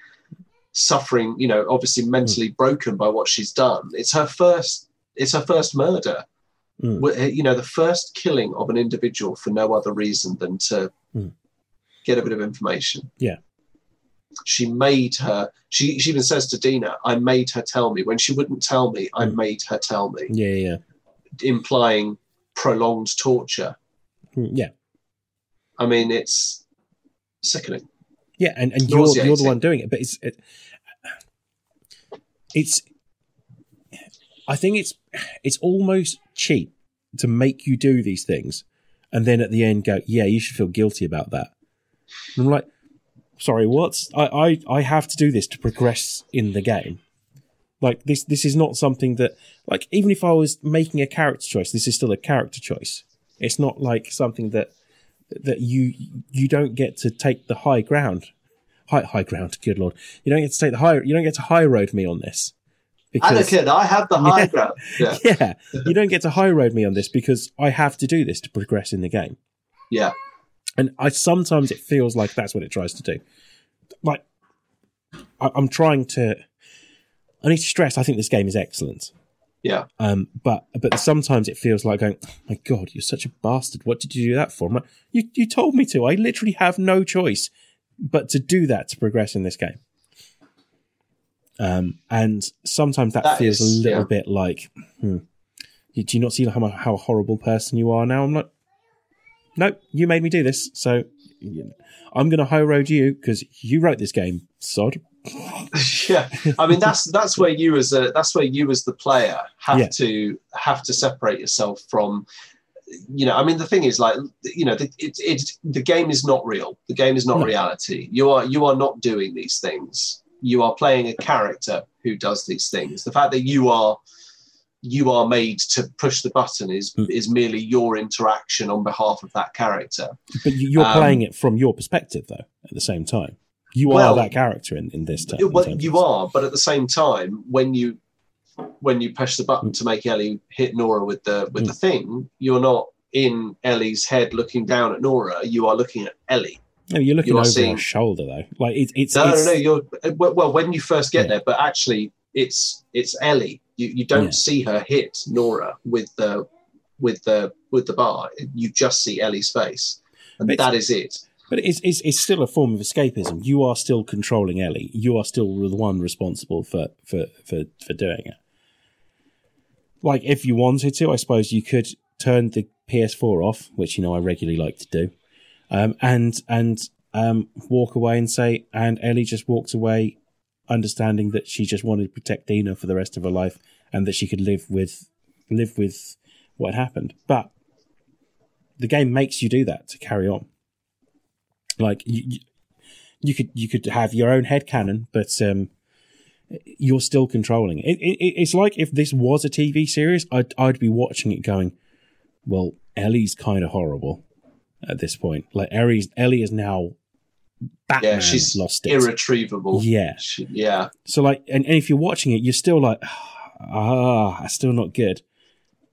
suffering. You know, obviously Hmm. mentally broken by what she's done. It's her first. It's her first murder Mm. You know, the first killing of an individual for no other reason than to Mm. get a bit of information. Yeah. She made her, she, she even says to Dina, I made her tell me. When she wouldn't tell me, I Mm. made her tell me, Yeah, yeah, implying prolonged torture. yeah. Mm, I mean, it's sickening. Yeah, and, and you're you're the one doing it, but it's it, it's I think it's it's almost cheap to make you do these things and then at the end go, Yeah, you should feel guilty about that. And I'm like, sorry, what? I, I, I have to do this to progress in the game. Like this, this is not something that, like, even if I was making a character choice, this is still a character choice. It's not like something that that you you don't get to take the high ground, high high ground. Good lord, you don't get to take the high. You don't get to high road me on this. Anakin, I have the high Yeah. ground. [LAUGHS] Yeah, yeah, you don't get to high road me on this because I have to do this to progress in the game. yeah, And I sometimes it feels like that's what it tries to do. Like I, I'm trying to. I need to stress. I think this game is excellent. yeah. Um, but but sometimes it feels like going, oh my god, you're such a bastard. What did you do that for? I'm like, you you told me to. I literally have no choice but to do that to progress in this game. Um, and sometimes that, That feels is- a little yeah. bit like, hmm, do you not see how how horrible person you are now? I'm like, nope, you made me do this, so you- I'm going to high road you because you wrote this game, sod. [LAUGHS] yeah i mean that's that's where you as a that's where you as the player have Yeah. to have to separate yourself from you know i mean the thing is like you know the, it, it the game is not real the game is not No. reality you are you are not doing these things you are playing a character who does these things the fact that you are you are made to push the button is Mm. is merely your interaction on behalf of that character But you- you're Um, playing it from your perspective, though. At the same time, you Well- are that character in, in this. Term, well, terms you are, but at the same time, when you when you push the button to make Ellie hit Nora with the with the mm. thing, you're not in Ellie's head looking down at Nora. You are looking at Ellie. No, you're looking you over seeing- her shoulder, though. Like it, it's No, it's no, no. You're well, well when you first get Yeah. there, but actually, it's it's Ellie. You you don't Yeah. see her hit Nora with the with the with the bar. You just see Ellie's face, and that is it. But it's, it's it's still a form of escapism. You are still controlling Ellie. You are still the one responsible for for for, for doing it. Like if you wanted to, I suppose you could turn the PS4 off, which you know I regularly like to do, um, and and um, walk away and say, and Ellie just walked away, understanding that she just wanted to protect Dina for the rest of her life, and that she could live with live with what happened. But the game makes you do that to carry on. Like you, you, could you could have your own head canon, but um, you're still controlling it. It, it. It's like if this was a TV series, I'd I'd be watching it going, well, Ellie's kind of horrible at this point. Like Ellie's Ellie is now Batman Yeah, she's lost it. irretrievable. Yeah. She- yeah. So like, and, and if you're watching it, you're still like, [SIGHS] ah, it's still not good.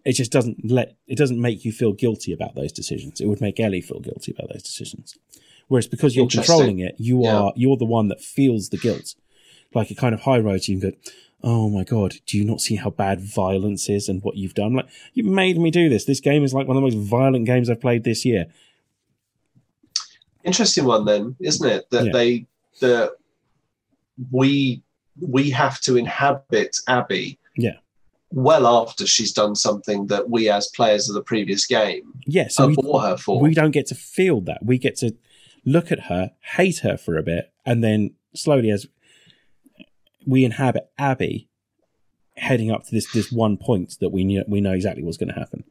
It just doesn't let it doesn't make you feel guilty about those decisions. It would make Ellie feel guilty about those decisions. Whereas because you're controlling it, you Yeah. are you're the one that feels the guilt. Like it kind of high roads you and go, Oh my god, do you not see how bad violence is and what you've done? Like you made me do this. This game is like one of the most violent games I've played this year. interesting one then isn't it that Yeah. they that we we have to inhabit abby Yeah. well after she's done something that we as players of the previous game Yeah, so we, her for we don't get to feel that. We get to look at her, hate her for a bit, and then slowly, as we inhabit Abby, heading up to this this one point that we knew, we know exactly what's going to happen.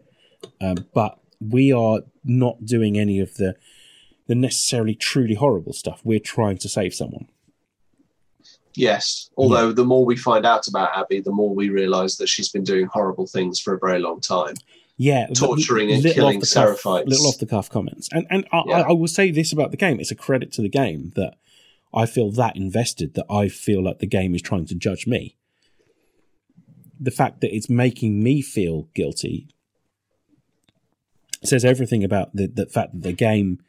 Um, but we are not doing any of the the necessarily truly horrible stuff. We're trying to save someone. yes although the more we find out about abby the more we realize that she's been doing horrible things for a very long time Yeah, Torturing and killing off the cuff- Seraphites. Little off the cuff comments, and and I, Yeah. I, I will say this about the game: it's a credit to the game that I feel that invested that I feel like the game is trying to judge me. The fact that it's making me feel guilty says everything about the, the fact that the game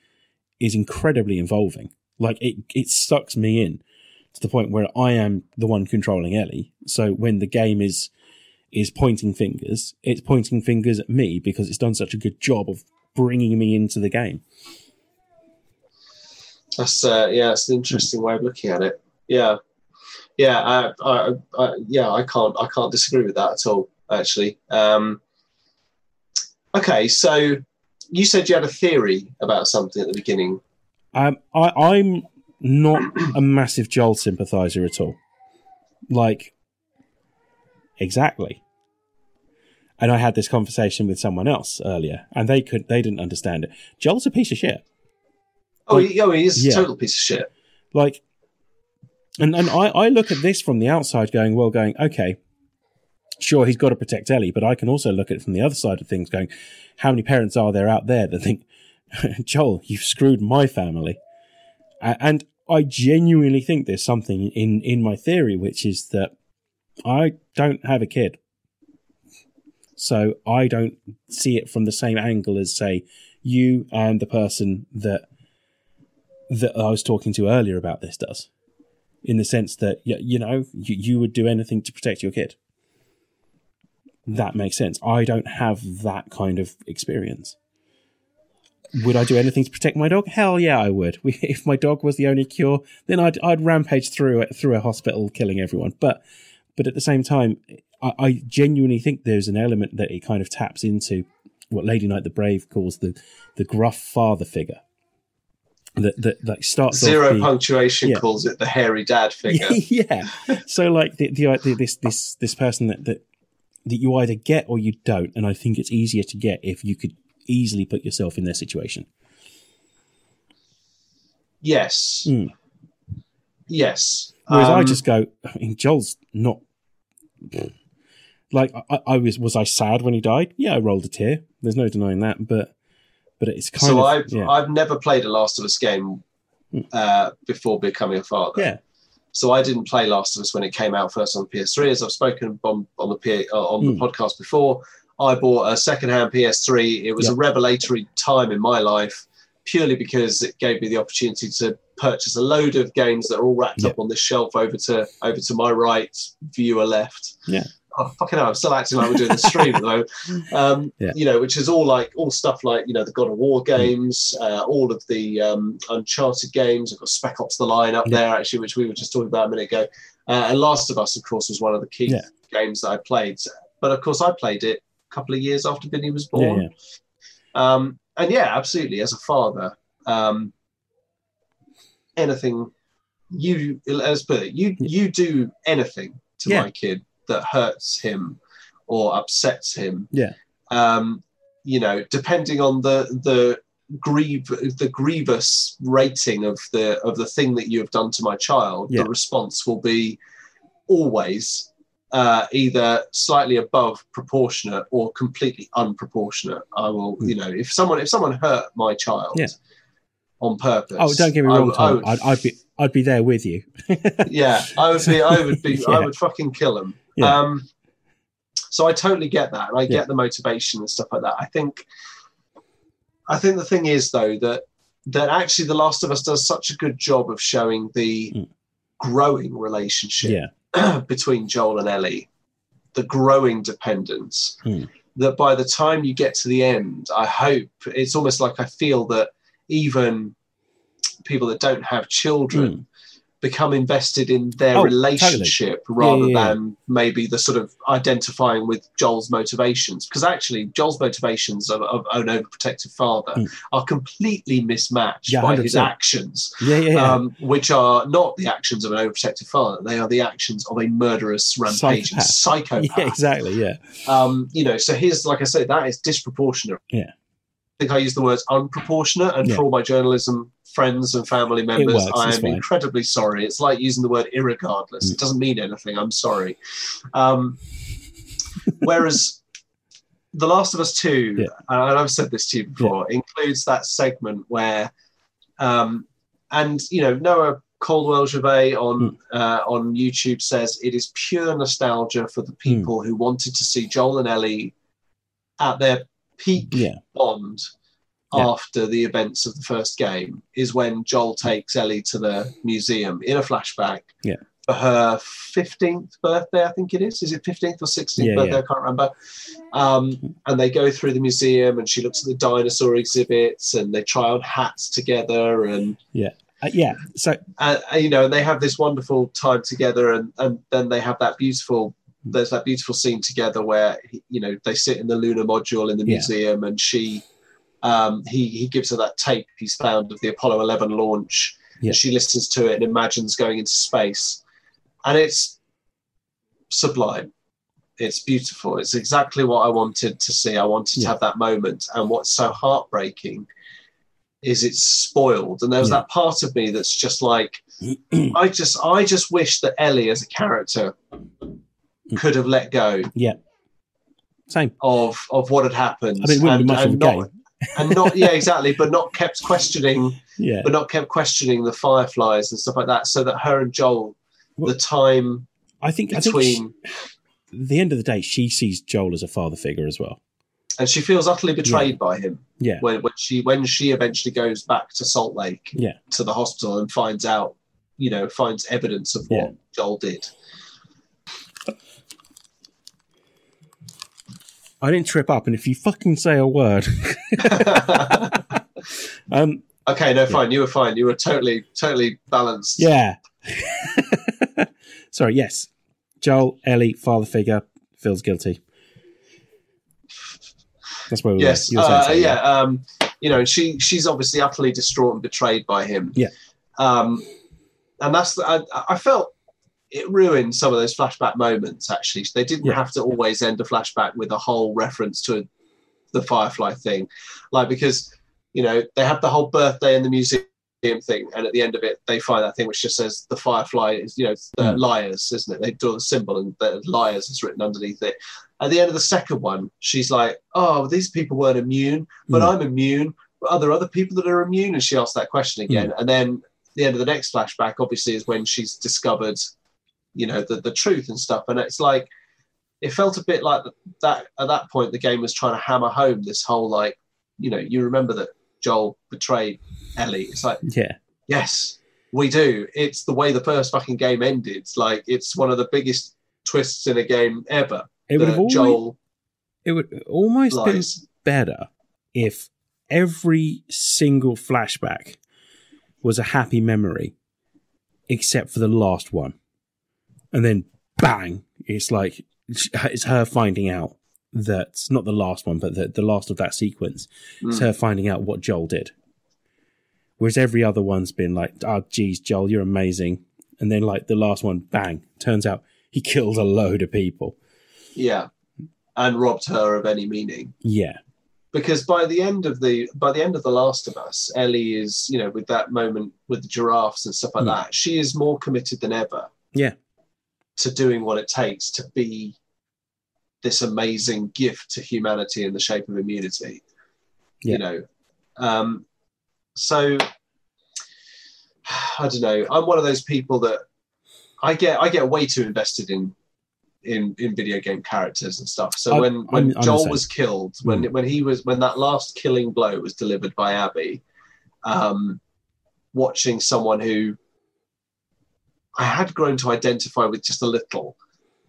is incredibly involving. Like it, it sucks me in to the point where I am the one controlling Ellie. So when the game is is pointing fingers, it's pointing fingers at me because it's done such a good job of bringing me into the game. that's uh yeah it's an interesting way of looking at it yeah yeah I, I, I yeah i can't i can't disagree with that at all actually um okay so you said you had a theory about something at the beginning Um, I, I'm not a massive Joel sympathizer at all. Like, exactly. And I had this conversation with someone else earlier, and they could they didn't understand it. Joel's a piece of shit. oh Like- he, oh he is yeah. a total piece of shit Like, and and I, I look at this from the outside, going, well, going, okay, sure, he's got to protect Ellie, but I can also look at it from the other side of things, going, how many parents are there out there that think, [LAUGHS] Joel, you've screwed my family, and I genuinely think there's something in in my theory, which is that I don't have a kid. So I don't see it from the same angle as say you and the person that that I was talking to earlier about this does. In the sense that you know, you, you would do anything to protect your kid. That makes sense. I don't have that kind of experience. Would I do anything to protect my dog? Hell yeah, I would. If my dog was the only cure, then I'd I'd rampage through it through a hospital, killing everyone. But but at the same time, I, I genuinely think there's an element that it kind of taps into what Lady Knight the Brave calls the the gruff father figure. That that like starts zero the, punctuation yeah. calls it the hairy dad [LAUGHS] figure. yeah. So like the, the, the this this this person that, that that you either get or you don't, and I think it's easier to get if you could easily put yourself in their situation. Yes. Mm. Yes. Whereas Um, I just go, I mean, Joel's not like I, I was. Was I sad when he died? Yeah, I rolled a tear. There's no denying that. But but it's kind so of So I've yeah. I've never played a Last of Us game uh, before becoming a father. yeah So I didn't play Last of Us when it came out first on PS3, as I've spoken on, on the P, uh, on Mm. the podcast before. I bought a secondhand PS3. It was a revelatory time in my life, purely because it gave me the opportunity to purchase a load of games that are all wrapped Yep. up on this shelf over to over to my right, viewer left. Yeah. Oh, fucking hell, I'm still acting like we're doing the stream though. [LAUGHS] Um, Yeah. You know, which is all like all stuff like you know the God of War games, uh, all of the um, Uncharted games. I've got Spec Ops: The Line up Yeah. there actually, which we were just talking about a minute ago. Uh, and Last of Us, of course, was one of the key Yeah. games that I played. But of course, I played it a couple of years after Vinny was born. Um, and yeah, absolutely. As a father, um, anything you let's put it, you you do anything to Yeah. my kid that hurts him or upsets him. Yeah. Um, you know, depending on the the grieve the grievous rating of the of the thing that you have done to my child, Yeah. the response will be always uh, either slightly above proportionate or completely unproportionate. I will, Hmm. you know, if someone if someone hurt my child Yeah. on purpose. oh don't get me wrong I would- I'd, I'd be I'd be there with you yeah, I would be, I would be, [LAUGHS] Yeah. I would fucking kill him. Yeah. Um, so I totally get that, and I get Yeah. the motivation and stuff like that. I think, I think the thing is though that that actually The Last of Us does such a good job of showing the Mm. growing relationship yeah [CLEARS THROAT] between Joel and Ellie, the growing dependence. Hmm. That by the time you get to the end, I hope it's almost like I feel that even people that don't have children become invested in their. Oh, totally. relationship rather yeah, yeah. than maybe the sort of identifying with Joel's motivations. Because actually, Joel's motivations of, of an overprotective father Hmm. are completely mismatched Yeah, by his 100%. actions yeah yeah, yeah. um, which are not the actions of an overprotective father. They are the actions of a murderous, rampaging Psychopath. [LAUGHS] psychopath. yeah exactly yeah Um, you know, so here's, like I say, that is disproportionate. Yeah. I think I use the words unproportionate, and Yeah. for all my journalism friends and family members, I am incredibly sorry. It's like using the word irregardless. Mm. It doesn't mean anything. I'm sorry. Um, whereas The Last of Us 2, Yeah. and I've said this to you before, includes that segment where, um, and you know, Noah Caldwell Gervais on Hmm. uh, on YouTube says it is pure nostalgia for the Hmm. people who wanted to see Joel and Ellie at their peak yeah bond Yeah. after the events of the first game is when Joel takes Ellie to the museum in a flashback Yeah. for her 15th birthday, I think it is. Is it 15th or 16th Yeah, birthday? yeah. I can't remember. Um, and they go through the museum and she looks at the dinosaur exhibits and they try on hats together and Uh, yeah so uh, you know, and they have this wonderful time together, and and then they have that beautiful. There's that beautiful scene together where you know they sit in the lunar module in the Yeah. museum, and she, um, he he gives her that tape he's found of the Apollo 11 launch. Yeah. And she listens to it and imagines going into space, and it's sublime. It's beautiful. It's exactly what I wanted to see. I wanted Yeah. to have that moment, and what's so heartbreaking is it's spoiled, and there's Yeah. that part of me that's just like, [CLEARS THROAT] I just I just wish that Ellie as a character Mm. could have let go Yeah. Same. of of what had happened. I mean, it wouldn't and, be much of a not, game. and not yeah exactly, but not kept questioning, [LAUGHS] Yeah. but not kept questioning the fireflies and stuff like that, so that her and Joel, Well, the time I think, I think she, between, at the end of the day, she sees Joel as a father figure as well. and she feels utterly betrayed by him Yeah. when when she when she eventually goes back to Salt Lake Yeah. to the hospital and finds out, you know, finds evidence of what Yeah. Joel did. I didn't trip up, and if you fucking say a word, [LAUGHS] um, okay, no, fine. You were fine. You were totally, totally balanced. yeah. [LAUGHS] Sorry, yes. Joel, Ellie, father figure, feels guilty. That's where we Yes. were. Uh, yeah. Um, you know, she she's obviously utterly distraught and betrayed by him. Yeah. Um, and that's I, I felt it ruined some of those flashback moments. Actually, they didn't Yeah. have to always end a flashback with a whole reference to the Firefly thing, like because you know they have the whole birthday in the museum thing, and at the end of it, they find that thing which just says the Firefly is you know the Mm. liars, isn't it? They draw the symbol and the liars is written underneath it. At the end of the second one, she's like, "Oh, these people weren't immune, but Mm. I'm immune. But are there other people that are immune?" And she asks that question again. And then the end of the next flashback, obviously, is when she's discovered, you know, the the truth and stuff. And it's like, it felt a bit like that at that point. The game was trying to hammer home this whole like, you know, you remember that Joel betrayed Ellie. It's like, Yeah. yes, we do. It's the way the first fucking game ended. It's like it's one of the biggest twists in a game ever. It would have always, Joel it would almost been better if every single flashback was a happy memory, except for the last one, and then bang, it's like it's her finding out that not the last one, but the, the last of that sequence. It's Mm. her finding out what Joel did. Whereas every other one's been like, "Oh, geez, Joel, you're amazing," and then like the last one, bang, turns out he killed a load of people. Yeah, and robbed her of any meaning. Yeah, because by the end of the by the end of the last of us ellie is you know with that moment with the giraffes and stuff like Hmm. that she is more committed than ever Yeah. To doing what it takes to be this amazing gift to humanity in the shape of immunity Yeah. you know um so [SIGHS] i don't know i'm one of those people that i get i get way too invested in in in video game characters and stuff so I'm- when when I'm- I'm joel was killed when Mm. when he was when that last killing blow was delivered by abby um watching someone who i had grown to identify with just a little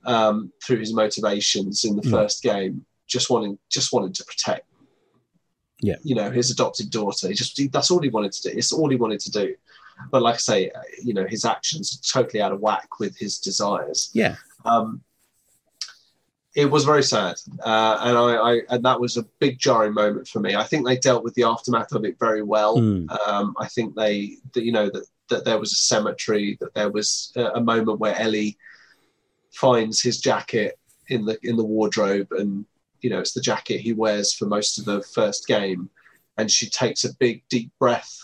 um through his motivations in the Mm. first game just wanting just wanted to protect Yeah. you know his adopted daughter he just that's all he wanted to do it's all he wanted to do but like i say uh, you know his actions are totally out of whack with his desires yeah, um, it was very sad, uh, and I, I and that was a big jarring moment for me. I think they dealt with the aftermath of it very well. Mm. Um, I think they, that, you know, that that there was a cemetery, that there was a, moment where Ellie finds his jacket in the in the wardrobe, and you know it's the jacket he wears for most of the first game, and she takes a big deep breath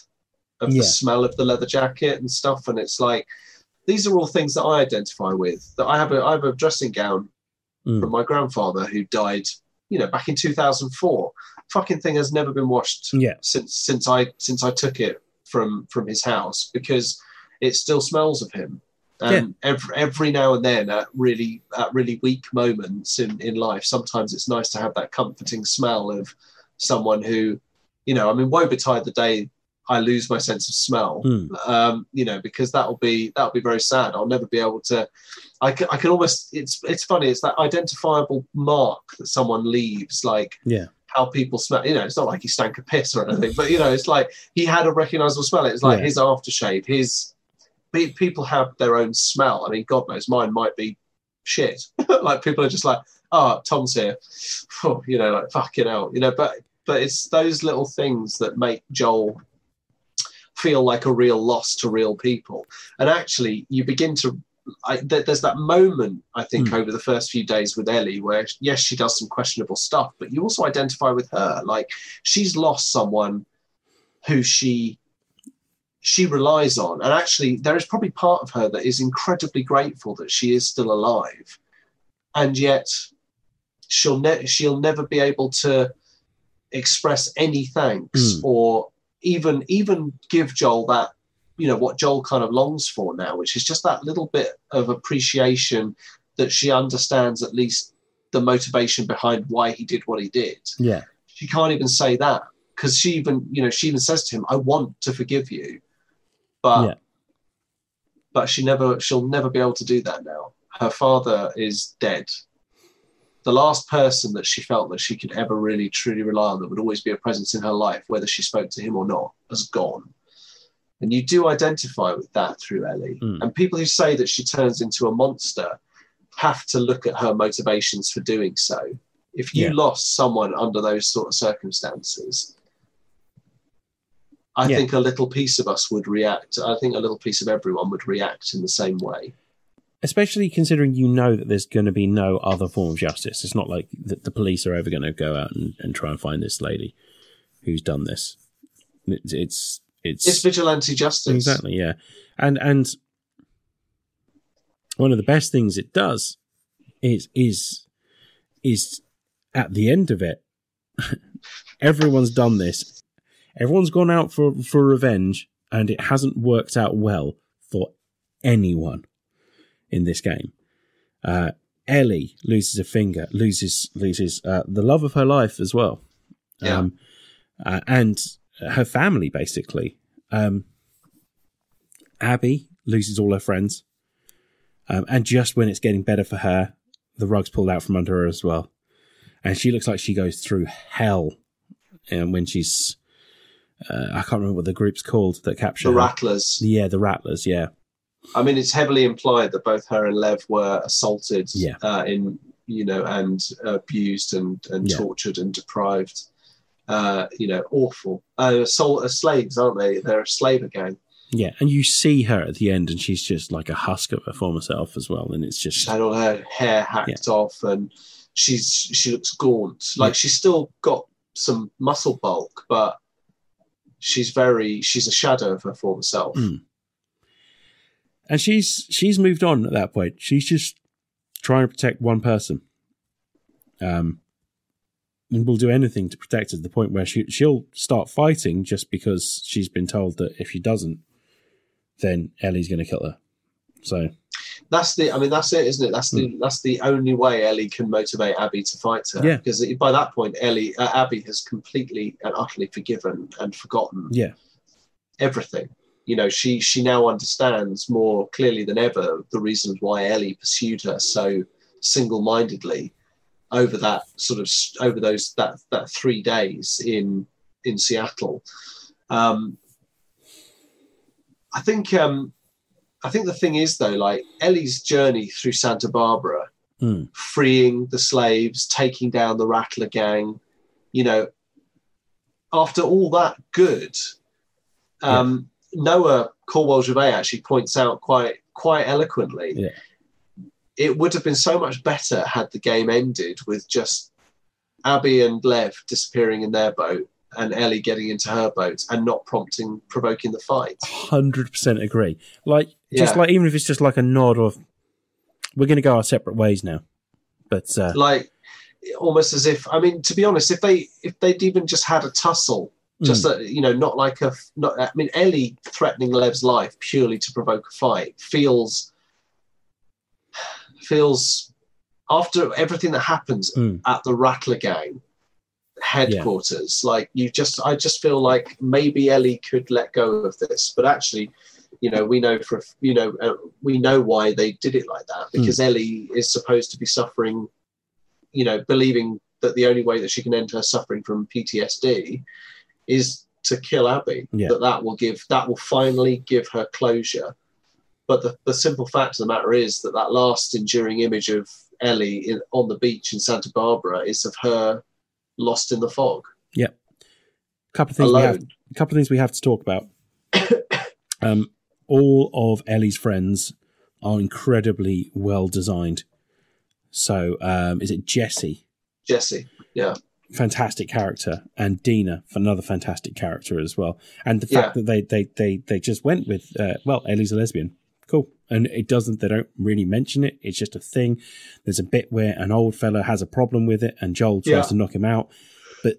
of Yeah. the smell of the leather jacket and stuff, and it's like these are all things that I identify with. That I have a I have a dressing gown Mm. from my grandfather who died, you know, back in 2004. Fucking thing has never been washed yeah, since since I since I took it from from his house because it still smells of him. And every every now and then, at really at really weak moments in in life, sometimes it's nice to have that comforting smell of someone who, you know, I mean, woe betide the day I lose my sense of smell Mm. um, you know, because that'll be that'll be very sad. I'll never be able to. I can, I can almost. It's it's funny. It's that identifiable mark that someone leaves, like yeah, how people smell. You know, it's not like he stank a piss or anything, but you know, it's like he had a recognizable smell. It's like Yeah. his aftershave. His people have their own smell. I mean, God knows, mine might be shit. [LAUGHS] like people are just like, oh, Tom's here. Phew, [SIGHS] oh, you know, like fucking hell. You know, but but it's those little things that make Joel feel like a real loss to real people. And actually, you begin to. I, there- there's that moment I think Hmm. over the first few days with Ellie where yes she does some questionable stuff but you also identify with her like she's lost someone who she she relies on. And actually, there is probably part of her that is incredibly grateful that she is still alive, and yet she'll ne- she'll never be able to express any thanks Mm. or even even give Joel that you know what Joel kind of longs for now, which is just that little bit of appreciation that she understands at least the motivation behind why he did what he did. Yeah. She can't even say that because she even you know she even says to him, "I want to forgive you," but Yeah. but she never she'll never be able to do that now. Her father is dead. The last person that she felt that she could ever really truly rely on that would always be a presence in her life, whether she spoke to him or not, has gone. And you do identify with that through Ellie. Mm. And people who say that she turns into a monster have to look at her motivations for doing so. If you Yeah. lost someone under those sort of circumstances, I Yeah. think a little piece of us would react. I think a little piece of everyone would react in the same way. Especially considering you know that there's going to be no other form of justice. It's not like the, the police are ever going to go out and, and try and find this lady who's done this. It's it's it's, It's vigilante justice. exactly yeah, and and one of the best things it does is is is at the end of it, [LAUGHS] everyone's done this. Everyone's gone out for for revenge, and it hasn't worked out well for anyone in this game. Uh, Ellie loses a finger, loses loses uh, the love of her life as well, Yeah. um, uh, and her family basically. Um, Abby loses all her friends, um, and just when it's getting better for her, the rug's pulled out from under her as well, and she looks like she goes through hell. And when she's, uh, I can't remember what the group's called that capture The her. Rattlers. Yeah, the Rattlers. Yeah, I mean, it's heavily implied that both her and Lev were assaulted Yeah. uh, in, you know, and abused and, and Yeah. tortured and deprived. Uh, you know, awful. Uh, soul, uh, slaves, aren't they? They're a slaver gang. yeah, and you see her at the end, and she's just like a husk of her former self as well, and it's just She had all her hair hacked off, and she's she looks gaunt. Like Yeah. she's still got some muscle bulk, but she's very she's a shadow of her former self. Mm. and she's she's moved on at that point. She's just trying to protect one person. Um, and will do anything to protect her to the point where she she'll start fighting just because she's been told that if she doesn't, then Ellie's going to kill her. So That's the. I mean, that's it, isn't it? That's the. That's the only way Ellie can motivate Abby to fight her. Hmm. Yeah. Because by that point, Ellie, uh, Abby has completely and utterly forgiven and forgotten yeah, everything. You know, she she now understands more clearly than ever the reasons why Ellie pursued her so single-mindedly over that sort of over those that that three days in in Seattle. Um, I think um, I think the thing is though, like Ellie's journey through Santa Barbara, Mm. freeing the slaves, taking down the Rattler gang, you know, after all that good, um, Noah Caldwell Gervais actually points out quite quite eloquently. Yeah. It would have been so much better had the game ended with just Abby and Lev disappearing in their boat and Ellie getting into her boat and not prompting provoking the fight. hundred percent agree. Like just Yeah. like even if it's just like a nod of we're going to go our separate ways now. But uh, Like almost as if I mean, to be honest, if they if they'd even just had a tussle just mm, that you know not like a not i mean ellie threatening lev's life purely to provoke a fight feels feels after everything that happens Mm. at the rattler gang headquarters like you just i just feel like maybe ellie could let go of this but actually you know we know for you know uh, we know why they did it like that because ellie is supposed to be suffering you know believing that the only way that she can end her suffering from ptsd is to kill Abby. Yeah. That that will give that will finally give her closure. But the, the simple fact of the matter is that that last enduring image of Ellie in, on the beach in Santa Barbara is of her lost in the fog, couple of things we have a couple of things we have to talk about. [COUGHS] um, all of Ellie's friends are incredibly well designed. So, um, is it Jesse? Jesse, yeah, fantastic character, and Dina, another fantastic character as well. And the fact Yeah. that they they they they just went with uh, well, Ellie's a lesbian, cool. And it doesn't. They don't really mention it. It's just a thing. There's a bit where an old fella has a problem with it, and Joel tries Yeah. to knock him out. But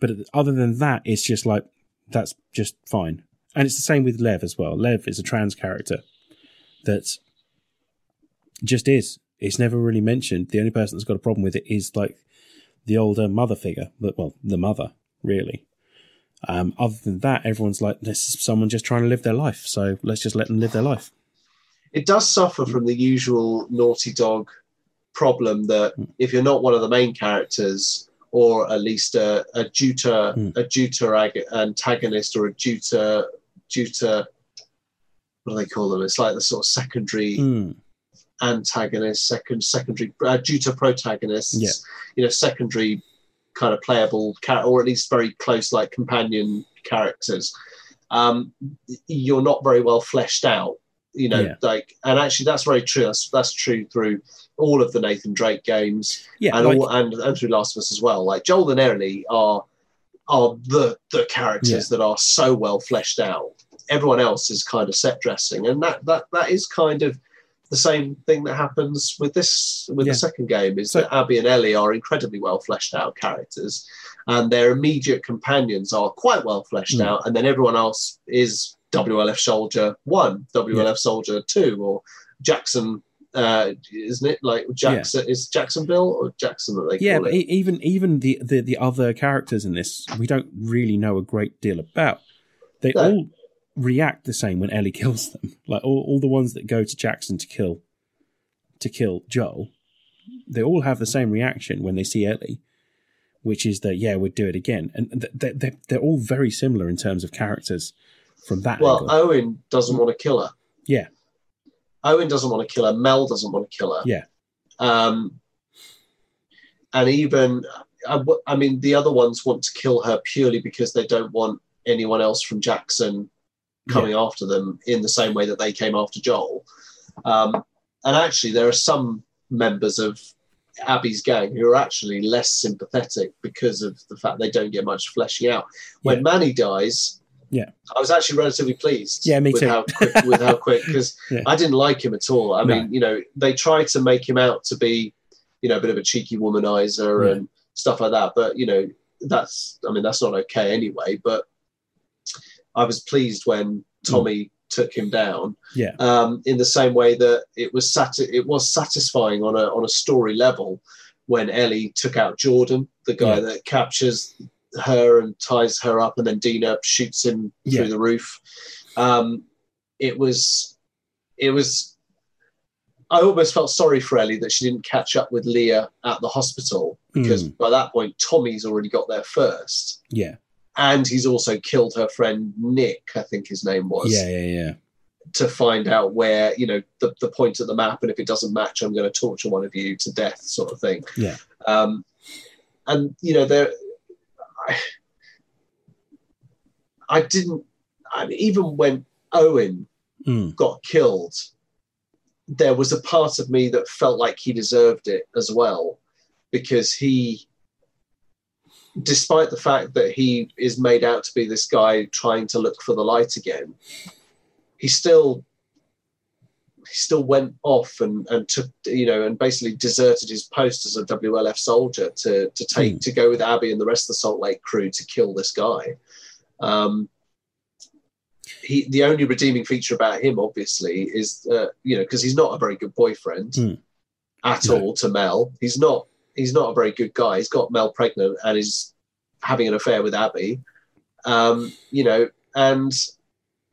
but other than that, it's just like that's just fine. And it's the same with Lev as well. Lev is a trans character that just is. It's never really mentioned. The only person that's got a problem with it is like the older mother figure, but well, the mother really. Um, other than that, everyone's like, this is someone just trying to live their life. So let's just let them live their life. it does suffer from the usual Naughty Dog problem that if you're not one of the main characters, or at least a, a juta, Mm. a juta ag- antagonist or a juta, juta, what do they call them? It's like the sort of secondary antagonist, second secondary uh, juta protagonists. Yeah. You know, secondary kind of playable char- or at least very close like companion characters. Um, you're not very well fleshed out. You know, Yeah. like, and actually, that's very true. That's that's true through all of the Nathan Drake games Yeah, and like, all and, and through Last of Us as well. Like Joel and Ellie are are the the characters that are so well fleshed out. Everyone else is kind of set dressing, and that that that is kind of the same thing that happens with this with Yeah. the second game. Is So- that Abby and Ellie are incredibly well fleshed out characters, and their immediate companions are quite well fleshed Mm. out, and then everyone else is WLF Soldier One, WLF Soldier Two, or Jackson. Uh, isn't it like Jackson? Is Jacksonville or Jackson that they yeah, call it? e- even even the, the the other characters in this, we don't really know a great deal about. They No. all react the same when Ellie [LAUGHS] kills them. Like all, all the ones that go to Jackson to kill to kill Joel, they all have the same reaction when they see Ellie, which is that yeah, we'd do it again. And th- th- they're, they're all very similar in terms of characters from that Well, angle. Owen doesn't want to kill her. Yeah. Owen doesn't want to kill her. Mel doesn't want to kill her. Yeah. Um, and even, I mean, the other ones want to kill her purely because they don't want anyone else from Jackson coming after them in the same way that they came after Joel. Um, and actually, there are some members of Abby's gang who are actually less sympathetic because of the fact they don't get much fleshing out. When Yeah. Manny dies, Yeah. I was actually relatively pleased. Yeah, me with too. How quick, with how quick, because [LAUGHS] Yeah. I didn't like him at all. I No. mean, you know, they try to make him out to be, you know, a bit of a cheeky womanizer Yeah. and stuff like that. But you know, that's, I mean, that's not okay anyway. But I was pleased when Tommy took him down. Yeah. Um, in the same way that it was sat- it was satisfying on a on a story level when Ellie took out Jordan, the guy Yeah. that captures her and ties her up, and then Dina shoots him Yeah. through the roof. Um, it was, it was. I almost felt sorry for Ellie that she didn't catch up with Leah at the hospital because Mm. by that point Tommy's already got there first, yeah, and he's also killed her friend Nick, I think his name was yeah, yeah, yeah. to find out where you know the, the point of the map and if it doesn't match i'm going to torture one of you to death sort of thing Yeah. um and you know there I, I didn't I mean, even when owen Mm. got killed there was a part of me that felt like he deserved it as well because he despite the fact that he is made out to be this guy trying to look for the light again he still he still went off and, and took you know and basically deserted his post as a WLF soldier to to take Hmm. to go with Abby and the rest of the Salt Lake crew to kill this guy. Um, he the only redeeming feature about him obviously is uh, you know because he's not a very good boyfriend Hmm. at No. all to Mel. He's not he's not a very good guy. He's got Mel pregnant and is having an affair with Abby. Um, you know, and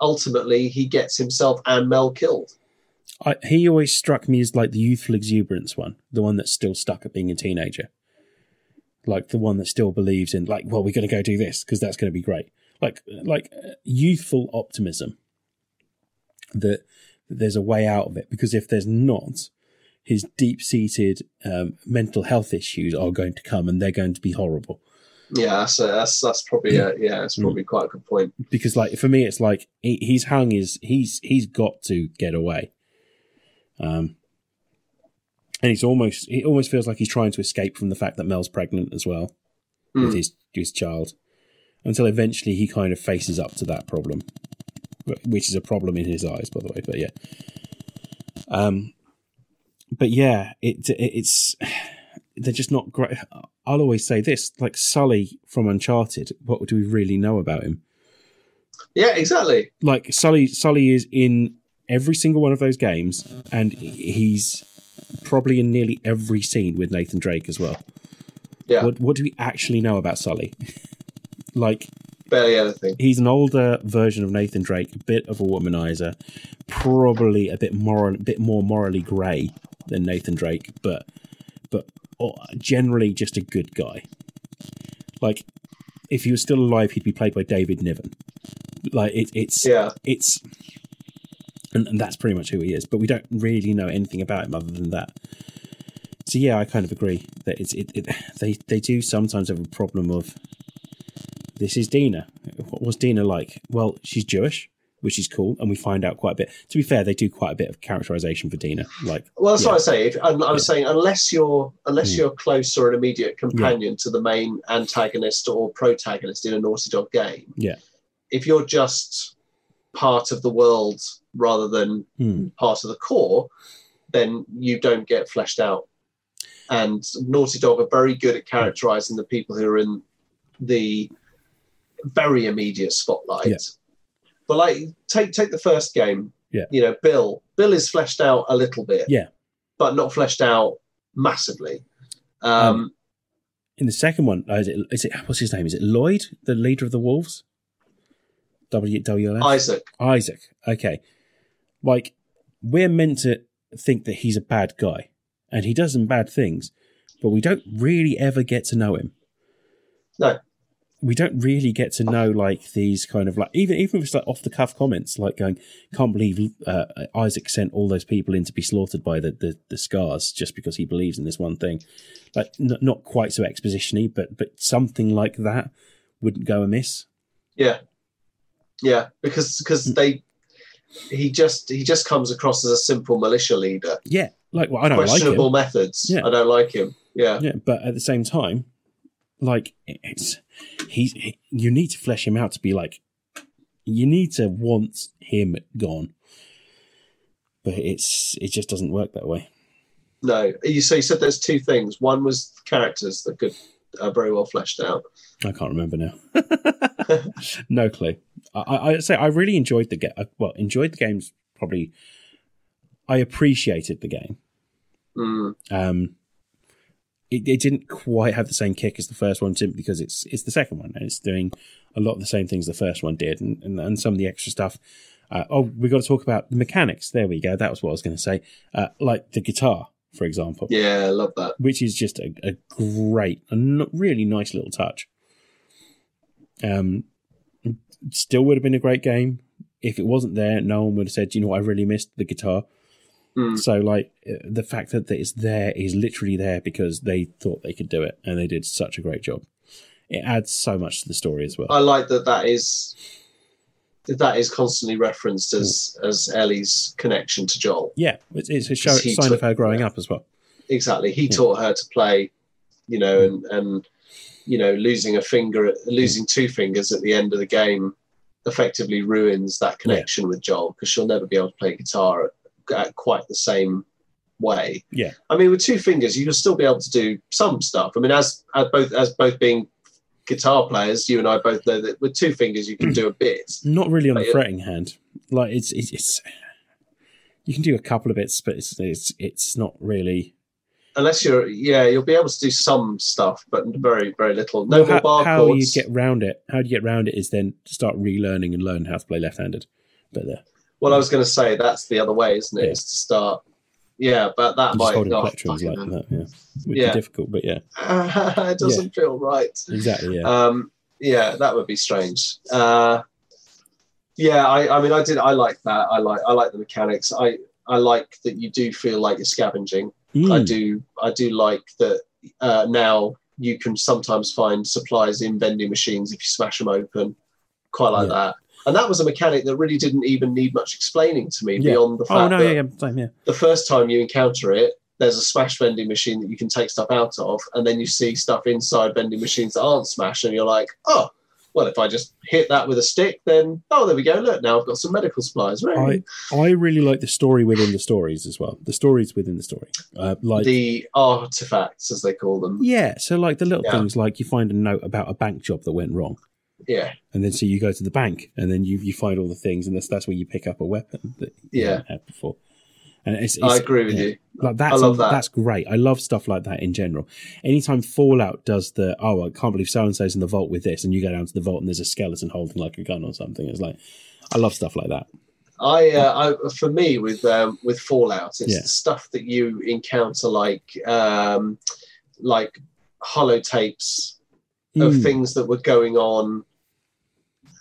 ultimately he gets himself and Mel killed. I, he always struck me as like the youthful exuberance one, the one that's still stuck at being a teenager, like the one that still believes in like, well, we're going to go do this because that's going to be great, like like uh, youthful optimism that, that there's a way out of it. Because if there's not, his deep seated um, mental health issues are going to come and they're going to be horrible. Yeah, that's that's that's probably a, yeah, it's probably quite a good point. because like for me it's like he, he's hung his he's he's got to get away um and he's almost it almost feels like he's trying to escape from the fact that mel's pregnant as well with Mm. his his child until eventually he kind of faces up to that problem, which is a problem in his eyes, by the way. But yeah, um, but yeah, it, it it's they're just not great. I'll always say this: like Sully from Uncharted, what do we really know about him? Yeah, exactly. Like Sully, Sully is in every single one of those games, and he's probably in nearly every scene with Nathan Drake as well. Yeah. What what do we actually know about Sully? [LAUGHS] like Barely anything. he's an older version of Nathan Drake, a bit of a womanizer, probably a bit more, a bit more morally grey than Nathan Drake, but but oh, generally just a good guy. Like if he was still alive, he'd be played by David Niven. Like it, it's Yeah. it's and, and that's pretty much who he is. But we don't really know anything about him other than that. So yeah, I kind of agree that it's it, it [SIGHS] they they do sometimes have a problem of this is Dina. What was Dina like? Well, she's Jewish, which is cool, and we find out quite a bit. To be fair, they do quite a bit of characterization for Dina. Like, Well, that's Yeah. what I say. If, I, I was saying, unless you're unless Mm. you're close or an immediate companion to the main antagonist or protagonist in a Naughty Dog game, Yeah. If you're just part of the world rather than hmm, part of the core, then you don't get fleshed out. And Naughty Dog are very good at characterizing the people who are in the very immediate spotlight. Yeah. But like take take the first game. Yeah. You know, Bill. Bill is fleshed out a little bit. Yeah. But not fleshed out massively. Um, in the second one, uh, is it, is it what's his name? Is it Lloyd, the leader of the Wolves? W WLF? Isaac. Isaac. Okay. Like, we're meant to think that he's a bad guy, and he does some bad things, but we don't really ever get to know him. No. We don't really get to know like these kind of like even even if it's like off the cuff comments like going can't believe uh, Isaac sent all those people in to be slaughtered by the, the the scars just because he believes in this one thing like n- not quite so expositiony but but something like that wouldn't go amiss Yeah. Yeah. Because because Mm. they he just he just comes across as a simple militia leader. yeah like well, I don't like him Questionable methods. Yeah. I don't like him. Yeah. Yeah, but at the same time, like it's he's he, you need to flesh him out to be like you need to want him gone. But it's it just doesn't work that way. No. You so you said there's two things. One was characters that could are very well fleshed out. I can't remember now. [LAUGHS] no clue. I, I say I really enjoyed the game. Well, enjoyed the games. Probably, I appreciated the game. Mm. Um, it, it didn't quite have the same kick as the first one simply because it's it's the second one and it's doing a lot of the same things the first one did and, and, and some of the extra stuff. Uh, oh, we've got to talk about the mechanics. There we go. That was what I was going to say. Uh, like the guitar, for example, Yeah, I love that. which is just a, a great, a n- really nice little touch. Um, still would have been a great game if it wasn't there. No one would have said, "You know, what, I really missed the guitar." Mm. So, like, the fact that it's there is literally there because they thought they could do it, and they did such a great job. It adds so much to the story as well. I like that that is that is constantly referenced as as Ellie's connection to Joel. yeah, it's, it's a show, sign of her growing yeah. up as well. Exactly. He Yeah. taught her to play, you know, and and you know, losing a finger, losing two fingers at the end of the game, effectively ruins that connection with Joel because she'll never be able to play guitar at quite the same way. Yeah. I mean, with two fingers, you can still be able to do some stuff. I mean, as as both as both being guitar players, you and I both know that with two fingers you can do a [CLEARS THROAT] bit. Not really on the fretting hand. Like it's, it's it's you can do a couple of bits, but it's it's it's not really. Unless you're, yeah, you'll be able to do some stuff, but very, very little. No Well, more how, bar how you get round it? How do you get round it? Is then start relearning and learn how to play left-handed. But there, Well, I was going to say that's the other way, isn't it? Yeah. Is to start. Yeah, but that just might holding plectrums fucking like that, yeah, would Yeah. be difficult. But yeah, [LAUGHS] it doesn't feel right. exactly. Yeah, Um, yeah, that would be strange. Uh, yeah, I, I mean, I did. I like that. I like. I like the mechanics. I, I like that you do feel like you're scavenging. I Mm, do. I do like that. Uh, now you can sometimes find supplies in vending machines if you smash them open. Quite like Yeah. that. And that was a mechanic that really didn't even need much explaining to me Yeah. beyond the fact Oh no, that yeah, yeah, same, yeah. the first time you encounter it, there's a smash vending machine that you can take stuff out of, and then you see stuff inside vending machines that aren't smashed, and you're like, oh, well, if I just hit that with a stick, then oh, there we go. Look, now I've got some medical supplies. Right. I I really like the story within the stories as well. The stories within the story, uh, like the artifacts, as they call them. yeah. So like the little Yeah. things, like you find a note about a bank job that went wrong, Yeah, and then so you go to the bank, and then you you find all the things, and that's that's where you pick up a weapon that you Yeah. haven't had before. And it's, I agree with yeah. you. Like that's love that. that's great. I love stuff like that in general. Anytime Fallout does the oh I can't believe so and so's in the vault with this, and you go down to the vault and there's a skeleton holding like a gun or something. It's like I love stuff like that. I, uh, I for me with um, with Fallout, it's Yeah. the stuff that you encounter like um, like holotapes of Mm. things that were going on.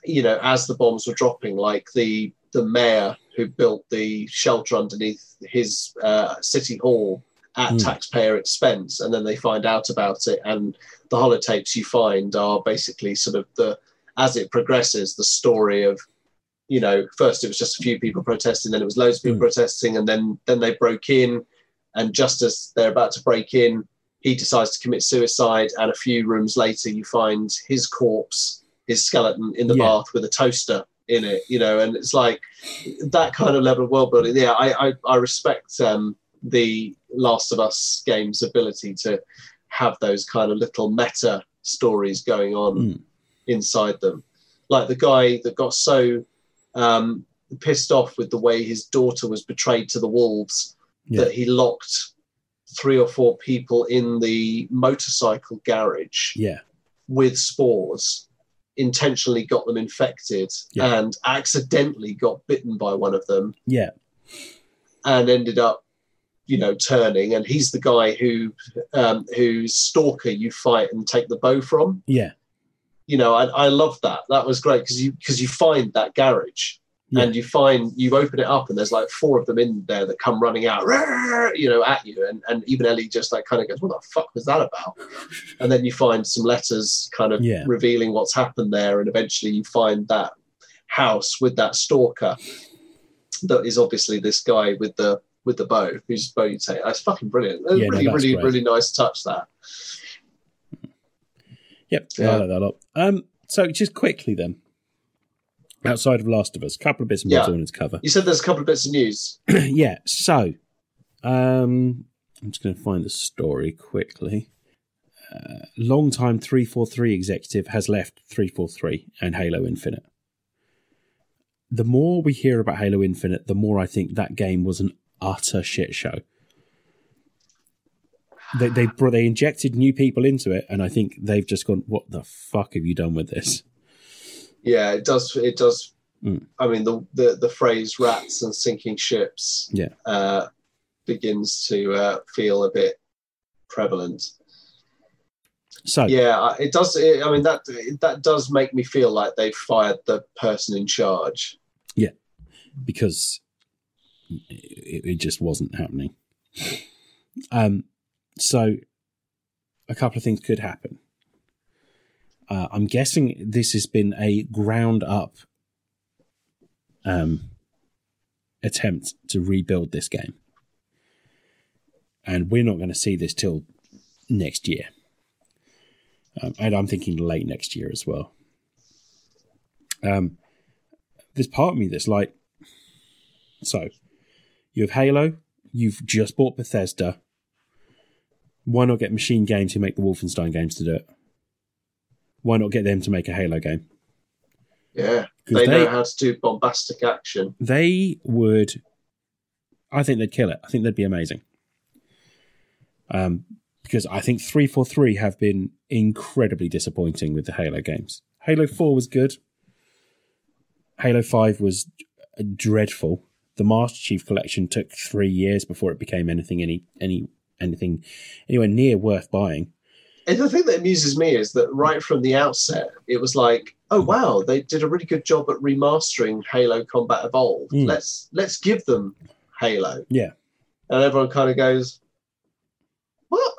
You know, as the bombs were dropping, like the the mayor who built the shelter underneath his uh, city hall at Mm. taxpayer expense, and then they find out about it, and the holotapes you find are basically sort of the as it progresses, the story of you know, first it was just a few people protesting, then it was loads of people Mm. protesting, and then then they broke in, and just as they're about to break in, he decides to commit suicide, and a few rooms later, you find his corpse, his skeleton in the Yeah. bath with a toaster in it, you know, and it's like that kind of level of world building. Yeah, I I, I respect um, the Last of Us game's ability to have those kind of little meta stories going on Mm. inside them. Like the guy that got so um, pissed off with the way his daughter was betrayed to the wolves Yeah. that he locked three or four people in the motorcycle garage Yeah, with spores, intentionally got them infected, Yeah. and accidentally got bitten by one of them yeah, and ended up you know turning. And he's the guy who um whose stalker you fight and take the bow from. Yeah, you know i, I love that. That was great because you because you find that garage Yeah. and you find you open it up and there's like four of them in there that come running out you know at you and, and even ellie just like kind of goes what the fuck was that about [LAUGHS] and then you find some letters kind of Yeah. revealing what's happened there and eventually you find that house with that stalker that is obviously this guy with the with the bow whose bow you take that's fucking brilliant Yeah, no, really that's really great. really nice touch that yep. I like that a lot. Um, so just quickly then, outside of Last of Us, a couple of bits and Yeah. bobs I wanted to cover. you said there's a couple of bits of news [CLEARS THROAT] yeah. So, um, I'm just going to find the story quickly. Uh, long-time 343 executive has left 343 and Halo Infinite. The more we hear about Halo Infinite, the more I think that game was an utter shit show. They they brought, they injected new people into it, and I think they've just gone, "What the fuck have you done with this?" Yeah, it does. It does. Mm. I mean, the, the the phrase "rats and sinking ships" Yeah. uh, begins to uh, feel a bit prevalent. So Yeah, it does. It, I mean, that that does make me feel like they've fired the person in charge. Yeah, because it, it just wasn't happening. Um, so a couple of things could happen. Uh, I'm guessing this has been a ground up um, attempt to rebuild this game, and we're not going to see this till next year. Um, and I'm thinking late next year as well. Um, there's part of me that's like, so you have Halo, you've just bought Bethesda. Why not get Machine Games who make the Wolfenstein games to do it? Why not get them to make a Halo game? Yeah, they, they, know how to do bombastic action. they would, I think they'd kill it. I think they'd be amazing. Um, because I think 343 have been incredibly disappointing with the Halo games. Halo 4 was good. Halo 5 was dreadful. The Master Chief Collection took three years before it became anything any any anything anywhere near worth buying. And the thing that amuses me is that right from the outset, it was like, oh wow, they did a really good job at remastering Halo Combat Evolved. Mm. Let's let's give them Halo. Yeah. And everyone kind of goes, what?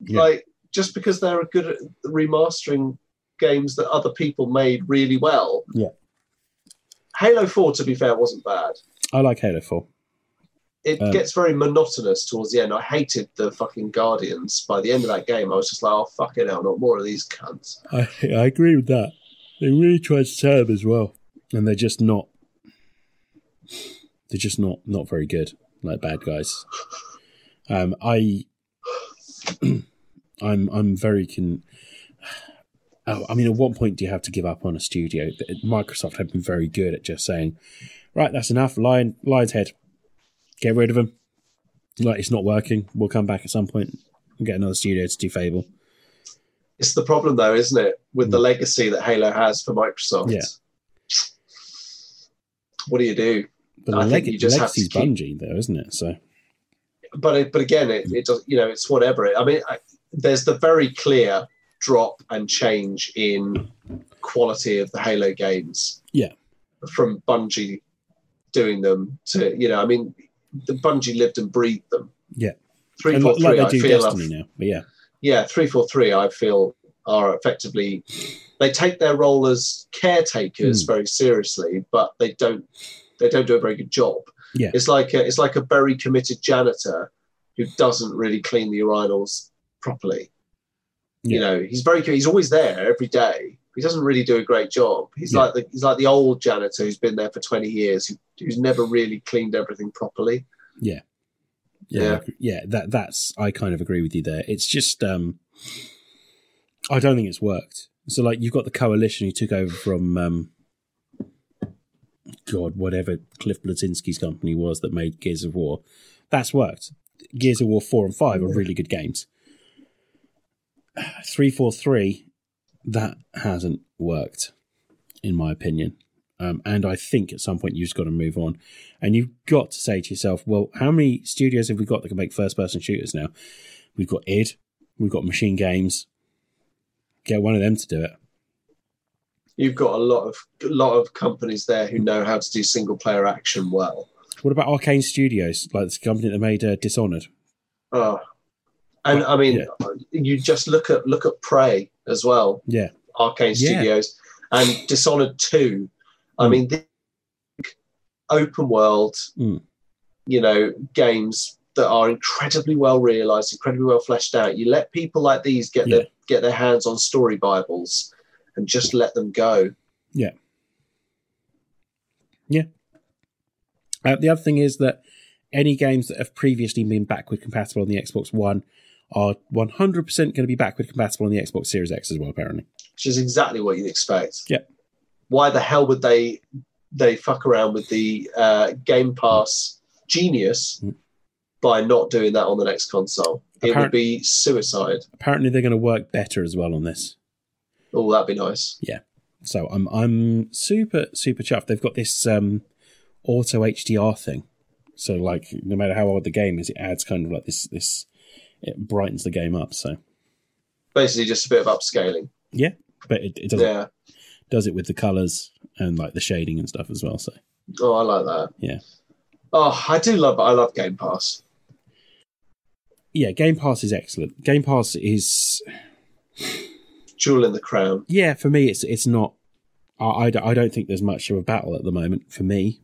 Yeah. Like just because they're good at remastering games that other people made really well. Yeah. Halo Four, to be fair, wasn't bad. I like Halo 4. It Um, gets very monotonous towards the end. I hated the fucking Guardians. By the end of that game, I was just like, oh fucking hell, not more of these cunts. I I agree with that. They really tried to them as well, and they're just not. They're just not not very good, like bad guys. Um, I, [CLEARS THROAT] I'm I'm very con. Oh, I mean, at what point do you have to give up on a studio? Microsoft have been very good at just saying, "Right, that's enough. Lion, Lion's Head, get rid of them. Like it's not working. We'll come back at some point and get another studio to do Fable." It's the problem, though, isn't it, with the hmm. legacy that Halo has for Microsoft? Yeah. What do you do? But I the think leg- you just have to keep- Bungie, though, isn't it? So But it, but again, it, it does. You know, it's whatever. It, I mean, I, there's the very clear drop and change in quality of the Halo games. Yeah. From Bungie doing them to you know, I mean, the Bungie lived and breathed them. Yeah. Three four like, like three. they I feel Destiny are- now, but yeah, yeah, three four three. I feel are effectively they take their role as caretakers Hmm. very seriously, but they don't they don't do a very good job. Yeah. it's like a, it's like a very committed janitor who doesn't really clean the urinals properly. You know, he's very he's always there every day. He doesn't really do a great job. He's Yeah. like the he's like the old janitor who's been there for twenty years, who, who's never really cleaned everything properly. yeah, Yeah. yeah. That that's I kind of agree with you there. It's just um, I don't think it's worked. So like you've got the coalition who took over from um, God, whatever Cliff Bleszinski's company was that made Gears of War. That's worked. Gears of War four and five are really good games. [SIGHS] Three four three, that hasn't worked, in my opinion. Um, and I think at some point you've just got to move on. And you've got to say to yourself, well, how many studios have we got that can make first person shooters now? We've got id, we've got Machine Games. Get one of them to do it. You've got a lot of a lot of companies there who know how to do single player action well. What about Arcane Studios, like the company that made uh, Dishonored? Oh. And I mean, Yeah. you just look at look at Prey as well, Yeah, Arcane Yeah. Studios, and Dishonored Two. I Mm. mean, the open world, Mm. you know, games that are incredibly well realized, incredibly well fleshed out. You let people like these get Yeah. their get their hands on story bibles, and just let them go. Yeah. Yeah. Uh, the other thing is that any games that have previously been backward compatible on the Xbox One are 100% going to be backward compatible on the Xbox Series X as well, apparently. which is exactly what you'd expect. Yep. Why the hell would they they fuck around with the uh, Game Pass genius Mm. by not doing that on the next console? It would be suicide. Apparently, they're going to work better as well on this. Oh, that'd be nice. Yeah. So I'm I'm super super chuffed. They've got this um, auto HDR thing. So like no matter how old the game is, it adds kind of like this this it brightens the game up. So Basically, just a bit of upscaling. Yeah, but it, it does Yeah. it, does it with the colors and like the shading and stuff as well. So Oh, I like that. Yeah. Oh, I do love. I love Game Pass. yeah, Game Pass is excellent. Game Pass is Jewel in the crown. yeah for me it's it's not. I, I, don't- I don't think there's much of a battle at the moment for me.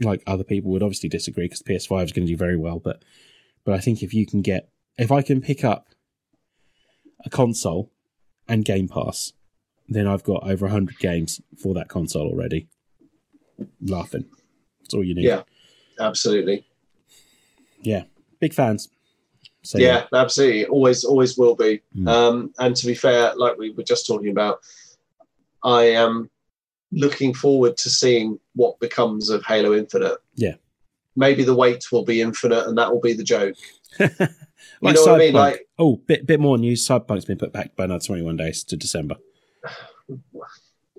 Like other people would obviously disagree because PS5 is going to do very well, but but I think if you can get if I can pick up a console and Game Pass, then I've got over 100 games for that console already. Laughing. That's all you need. Yeah. Absolutely. Yeah, big fans. So yeah, absolutely. Always, always will be. Mm. Um, and to be fair, like we were just talking about, I am looking forward to seeing what becomes of Halo Infinite. Yeah. Maybe the wait will be infinite, and that will be the joke. [LAUGHS] like you know what I mean? Like, oh, bit bit more news. Cyberpunk's been put back by another 21 days to December. [SIGHS]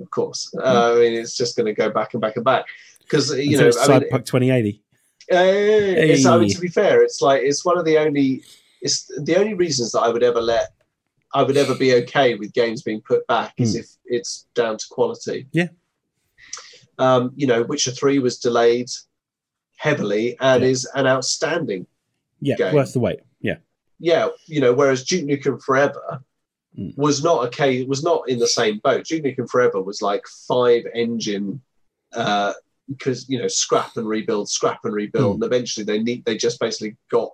of course. Uh, I mean, it's just going to go back and back and back because you Until know. it's I mean, 2080. Uh, it's, I mean, to be fair, it's like it's one of the only it's the only reasons that I would ever let I would ever be okay with games being put back is Hmm. if it's down to quality. Yeah. Um, you know, Witcher Three was delayed heavily and Yeah. is an outstanding. Yeah, Game. worth the wait. Yeah. Yeah, you know, whereas Duke Nukem Forever Hmm. was not a case was not in the same boat. Duke Nukem Forever was like five engine uh, because you know scrap and rebuild, scrap and rebuild, Mm. and eventually they need they just basically got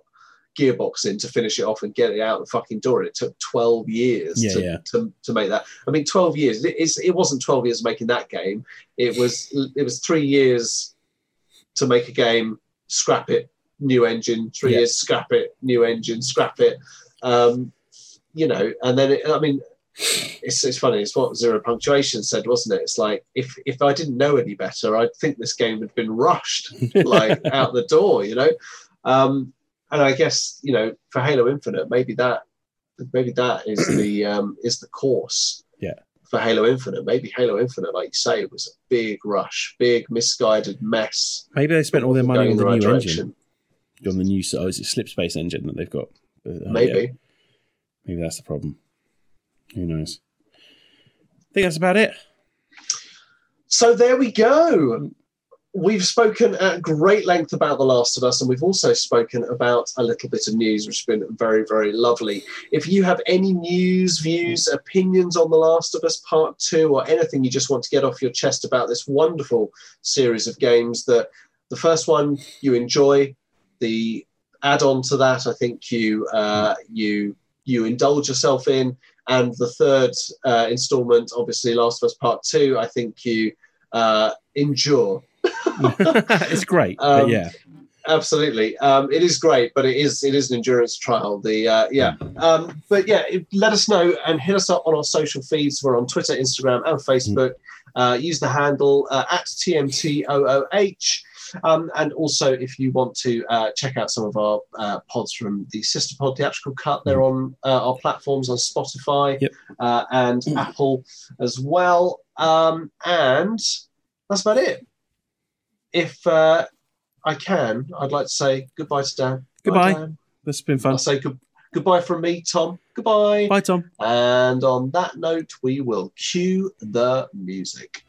gearbox in to finish it off and get it out the fucking door. And it took twelve years Yeah, to, yeah. To, to make that. I mean, twelve years. It, it's, it wasn't twelve years making that game. It was it was three years to make a game, scrap it, new engine. Three Yeah. years, scrap it, new engine, scrap it. Um, you know, and then it, I mean, it's it's funny. It's what zero punctuation said, wasn't it? It's like if if I didn't know any better, I'd think this game had been rushed like [LAUGHS] out the door, you know. Um, and I guess you know for Halo Infinite, maybe that maybe that is the [CLEARS THROAT] um, is the course. Yeah. For Halo Infinite, maybe Halo Infinite, like you say, was a big rush, big misguided mess. Maybe they spent all their money on in the right new direction. engine, on the new. Oh, is it Slipspace engine that they've got? Uh, oh, Maybe. yeah. Maybe that's the problem. Who knows? I think that's about it. So there we go. We've spoken at great length about The Last of Us, and we've also spoken about a little bit of news, which has been very, very lovely. If you have any news, views, opinions on The Last of Us Part 2, or anything you just want to get off your chest about this wonderful series of games, that the first one you enjoy, the add-on to that, I think you uh, you you indulge yourself in, and the third uh, installment, obviously Last of Us Part Two, I think you uh, endure. [LAUGHS] it's great, Um, but yeah, Absolutely, um, it is great, but it is it is an endurance trial. The uh, yeah, um, but yeah, it, let us know and hit us up on our social feeds. We're on Twitter, Instagram, and Facebook. Uh, use the handle uh, at TMTOOH. Um, and also, if you want to uh, check out some of our uh, pods from the Sister Pod Theatrical Cut, they're on uh, our platforms on Spotify Yep. uh, and Apple as well. Um, and that's about it. If uh, I can, I'd like to say goodbye to Dan. Goodbye. Bye, Dan. that's been fun. I'll say good, goodbye from me, Tom. Goodbye. Bye, Tom. And on that note, we will cue the music.